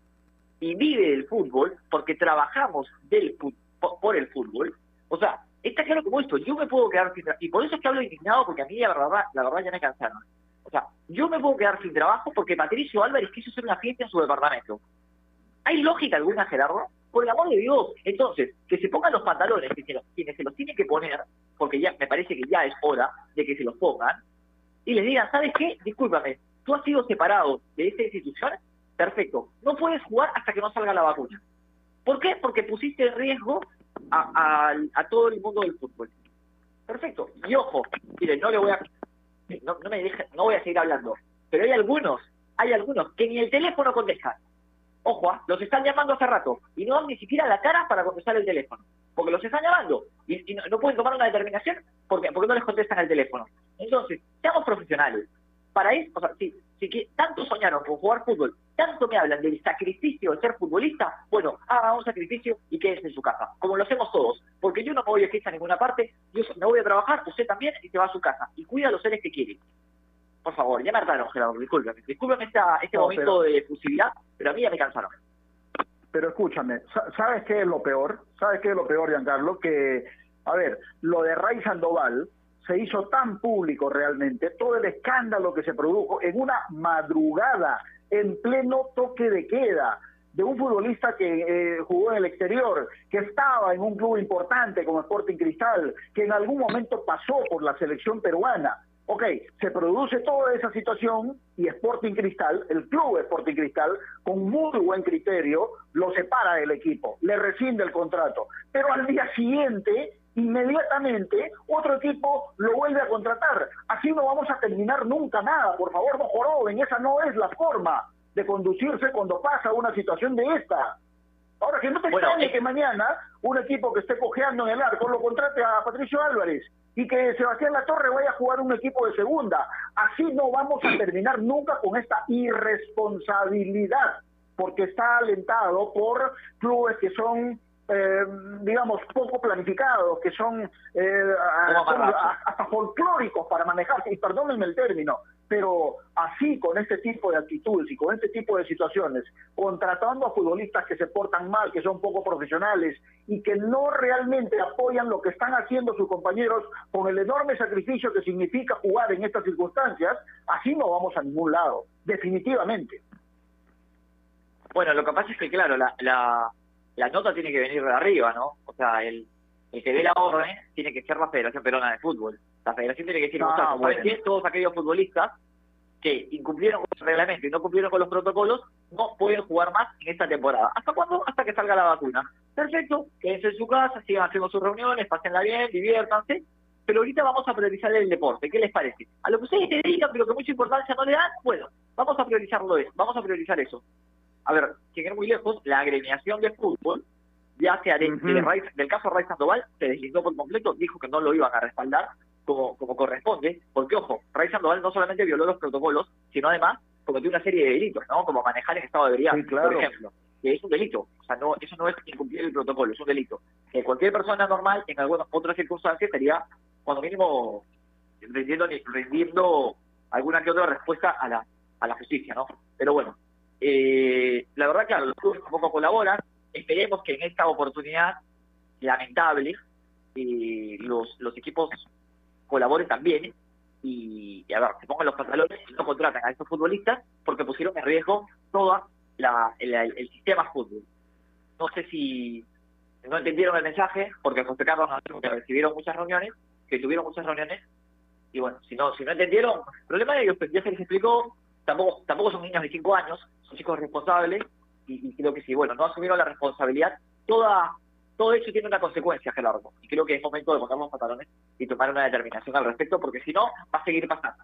y vive del fútbol porque trabajamos del por el fútbol. O sea, está claro como esto, yo me puedo quedar sin trabajo, y por eso es que hablo indignado porque a mí la verdad, la verdad ya me cansaron. O sea, yo me puedo quedar sin trabajo porque Patricio Álvarez quiso hacer una fiesta en su departamento. ¿Hay lógica alguna, Gerardo? Por el amor de Dios. Entonces, que se pongan los pantalones, que se los- quienes se los tienen que poner, porque ya me parece que ya es hora de que se los pongan, y les digan, ¿sabes qué? Discúlpame, tú has sido separado de esta institución, perfecto, no puedes jugar hasta que no salga la vacuna. ¿Por qué? Porque pusiste en riesgo a, todo el mundo del fútbol. Perfecto. Y ojo, miren, no le voy a, no, no me deje- no voy a seguir hablando, pero hay algunos, hay algunos que ni el teléfono contestan. Ojo, ah, los están llamando hace rato y no dan ni siquiera la cara para contestar el teléfono, porque los están llamando y, no pueden tomar una determinación porque, porque no les contestan el teléfono. Entonces, seamos profesionales. Para eso, o sea, si, si que tanto soñaron con jugar fútbol, tanto me hablan del sacrificio de ser futbolista, bueno, haga un sacrificio y quédese en su casa, como lo hacemos todos, porque yo no me voy a fiesta a ninguna parte, yo me voy a trabajar, usted también, y se va a su casa, y cuida a los seres que quiere. Por favor, ya me hartaron, Gerardo, discúlpeme. Discúlpeme esta, este momento de efusividad, pero a mí ya me cansaron. Pero escúchame, ¿sabes qué es lo peor? ¿Sabes qué es lo peor, Giancarlo? Que, a ver, lo de Ray Sandoval se hizo tan público realmente, todo el escándalo que se produjo en una madrugada, en pleno toque de queda, de un futbolista que eh, jugó en el exterior, que estaba en un club importante como Sporting Cristal, que en algún momento pasó por la selección peruana. Ok, se produce toda esa situación y Sporting Cristal, el club Sporting Cristal, con muy buen criterio, lo separa del equipo, le rescinde el contrato. Pero al día siguiente, inmediatamente, otro equipo lo vuelve a contratar. Así no vamos a terminar nunca nada. Por favor, no joroben, esa no es la forma de conducirse cuando pasa una situación de esta. Ahora, que no te extrañe que mañana un equipo que esté cojeando en el arco lo contrate a Patricio Álvarez y que Sebastián Latorre vaya a jugar un equipo de segunda. Así no vamos a terminar nunca con esta irresponsabilidad, porque está alentado por clubes que son eh, digamos, poco planificados, que son, eh, hasta folclóricos para manejarse, y perdónenme el término, pero así con este tipo de actitudes y con este tipo de situaciones, contratando a futbolistas que se portan mal, que son poco profesionales y que no realmente apoyan lo que están haciendo sus compañeros con el enorme sacrificio que significa jugar en estas circunstancias, así no vamos a ningún lado, definitivamente. Bueno, lo que pasa es que, claro, la, la, la nota tiene que venir de arriba, ¿no? O sea, el, el que dé la orden tiene que ser la Federación Peruana de Fútbol. La Federación tiene que decir, no, bueno. Todos aquellos futbolistas que incumplieron con el reglamento y no cumplieron con los protocolos no pueden jugar más en esta temporada. ¿Hasta cuándo? Hasta que salga la vacuna. Perfecto, quédense en su casa, sigan haciendo sus reuniones, pásenla bien, diviértanse. Pero ahorita vamos a priorizar el deporte. ¿Qué les parece? A lo que ustedes te dedican, pero que mucha importancia no le dan, bueno, vamos a priorizarlo eso, vamos a priorizar eso. A ver, sin ir muy lejos, la agremiación de fútbol ya se haré, del caso Ray Sandoval se deslindó por completo, dijo que no lo iban a respaldar como, como corresponde, porque ojo, Ray Sandoval no solamente violó los protocolos, sino además cometió una serie de delitos, ¿no? Como manejar en estado de ebriedad, por ejemplo, que es un delito, o sea, no, eso no es incumplir el protocolo, es un delito. Que cualquier persona normal, en algunas otras circunstancias, estaría, cuando mínimo, rindiendo, rindiendo alguna que otra respuesta a la, a la justicia, ¿no? Pero bueno, eh, la verdad, claro, los clubes tampoco colaboran, Esperemos que en esta oportunidad lamentable eh, los, los equipos colaboren también y, a ver, se pongan los pantalones y no contratan a estos futbolistas porque pusieron en riesgo todo el, sistema fútbol. No sé si no entendieron el mensaje porque José Carlos nos que recibieron muchas reuniones, que tuvieron muchas reuniones y bueno, si no si no entendieron, el problema de ellos, ya se les explicó, tampoco tampoco son niños de 5 años, son chicos responsables y, creo que sí, bueno, no asumieron la responsabilidad, toda todo eso tiene una consecuencia, Gerardo, y creo que es momento de poner los pantalones y tomar una determinación al respecto, porque si no, va a seguir pasando.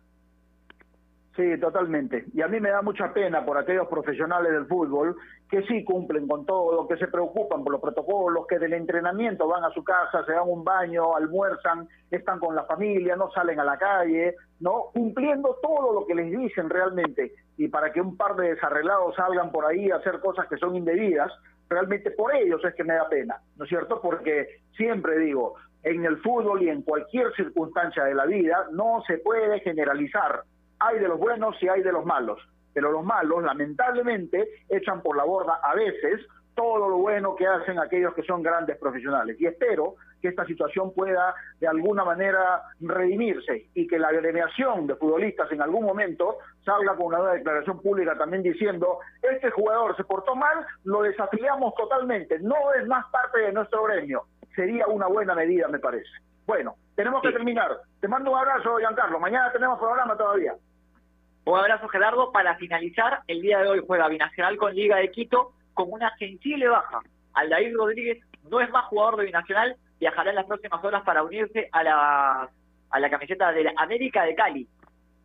Sí, totalmente. Y a mí me da mucha pena por aquellos profesionales del fútbol que sí cumplen con todo, que se preocupan por los protocolos, que del entrenamiento van a su casa, se dan un baño, almuerzan, están con la familia, no salen a la calle, ¿no? Cumpliendo todo lo que les dicen realmente. Y para que un par de desarreglados salgan por ahí a hacer cosas que son indebidas, realmente por ellos es que me da pena, ¿no es cierto? Porque siempre digo, en el fútbol y en cualquier circunstancia de la vida no se puede generalizar hay de los buenos y hay de los malos, pero los malos lamentablemente echan por la borda a veces todo lo bueno que hacen aquellos que son grandes profesionales. Y espero que esta situación pueda de alguna manera redimirse y que la agremiación de futbolistas en algún momento salga con una declaración pública también diciendo, este jugador se portó mal, lo desafiamos totalmente, no es más parte de nuestro gremio. Sería una buena medida, me parece. Bueno, tenemos que terminar. Te mando un abrazo, Giancarlo. Mañana tenemos programa todavía. Un abrazo, Gerardo. Para finalizar, el día de hoy juega Binacional con Liga de Quito con una sensible baja. Aldair Rodríguez no es más jugador de Binacional, viajará en las próximas horas para unirse a la, a la camiseta de la América de Cali,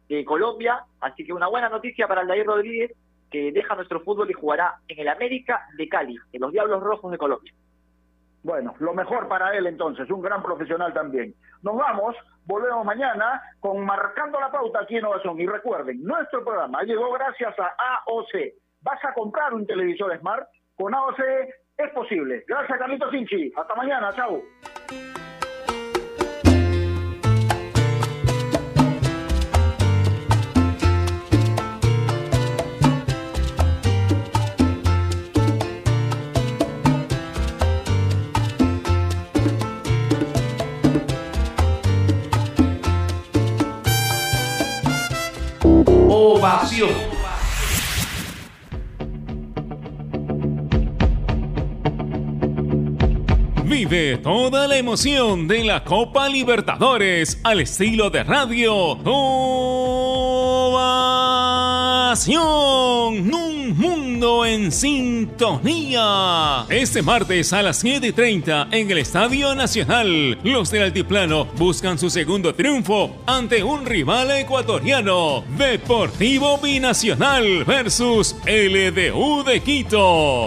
de Colombia. Así que una buena noticia para Aldair Rodríguez, que deja nuestro fútbol y jugará en el América de Cali, en los Diablos Rojos de Colombia. Bueno, lo mejor para él entonces, un gran profesional también. Nos vamos, volvemos mañana con Marcando la Pauta aquí en Innovación. Y recuerden, nuestro programa llegó gracias a AOC, ¿Vas a comprar un televisor Smart? Con AOC es posible. Gracias, Carlitos Sinchi. Hasta mañana. Chau. Ovación. Vive toda la emoción de la Copa Libertadores al estilo de radio. Ovación. Un mundo en sintonía. Este martes a las 7:30 en el Estadio Nacional, los del Altiplano buscan su segundo triunfo ante un rival ecuatoriano. Deportivo Binacional versus LDU de Quito.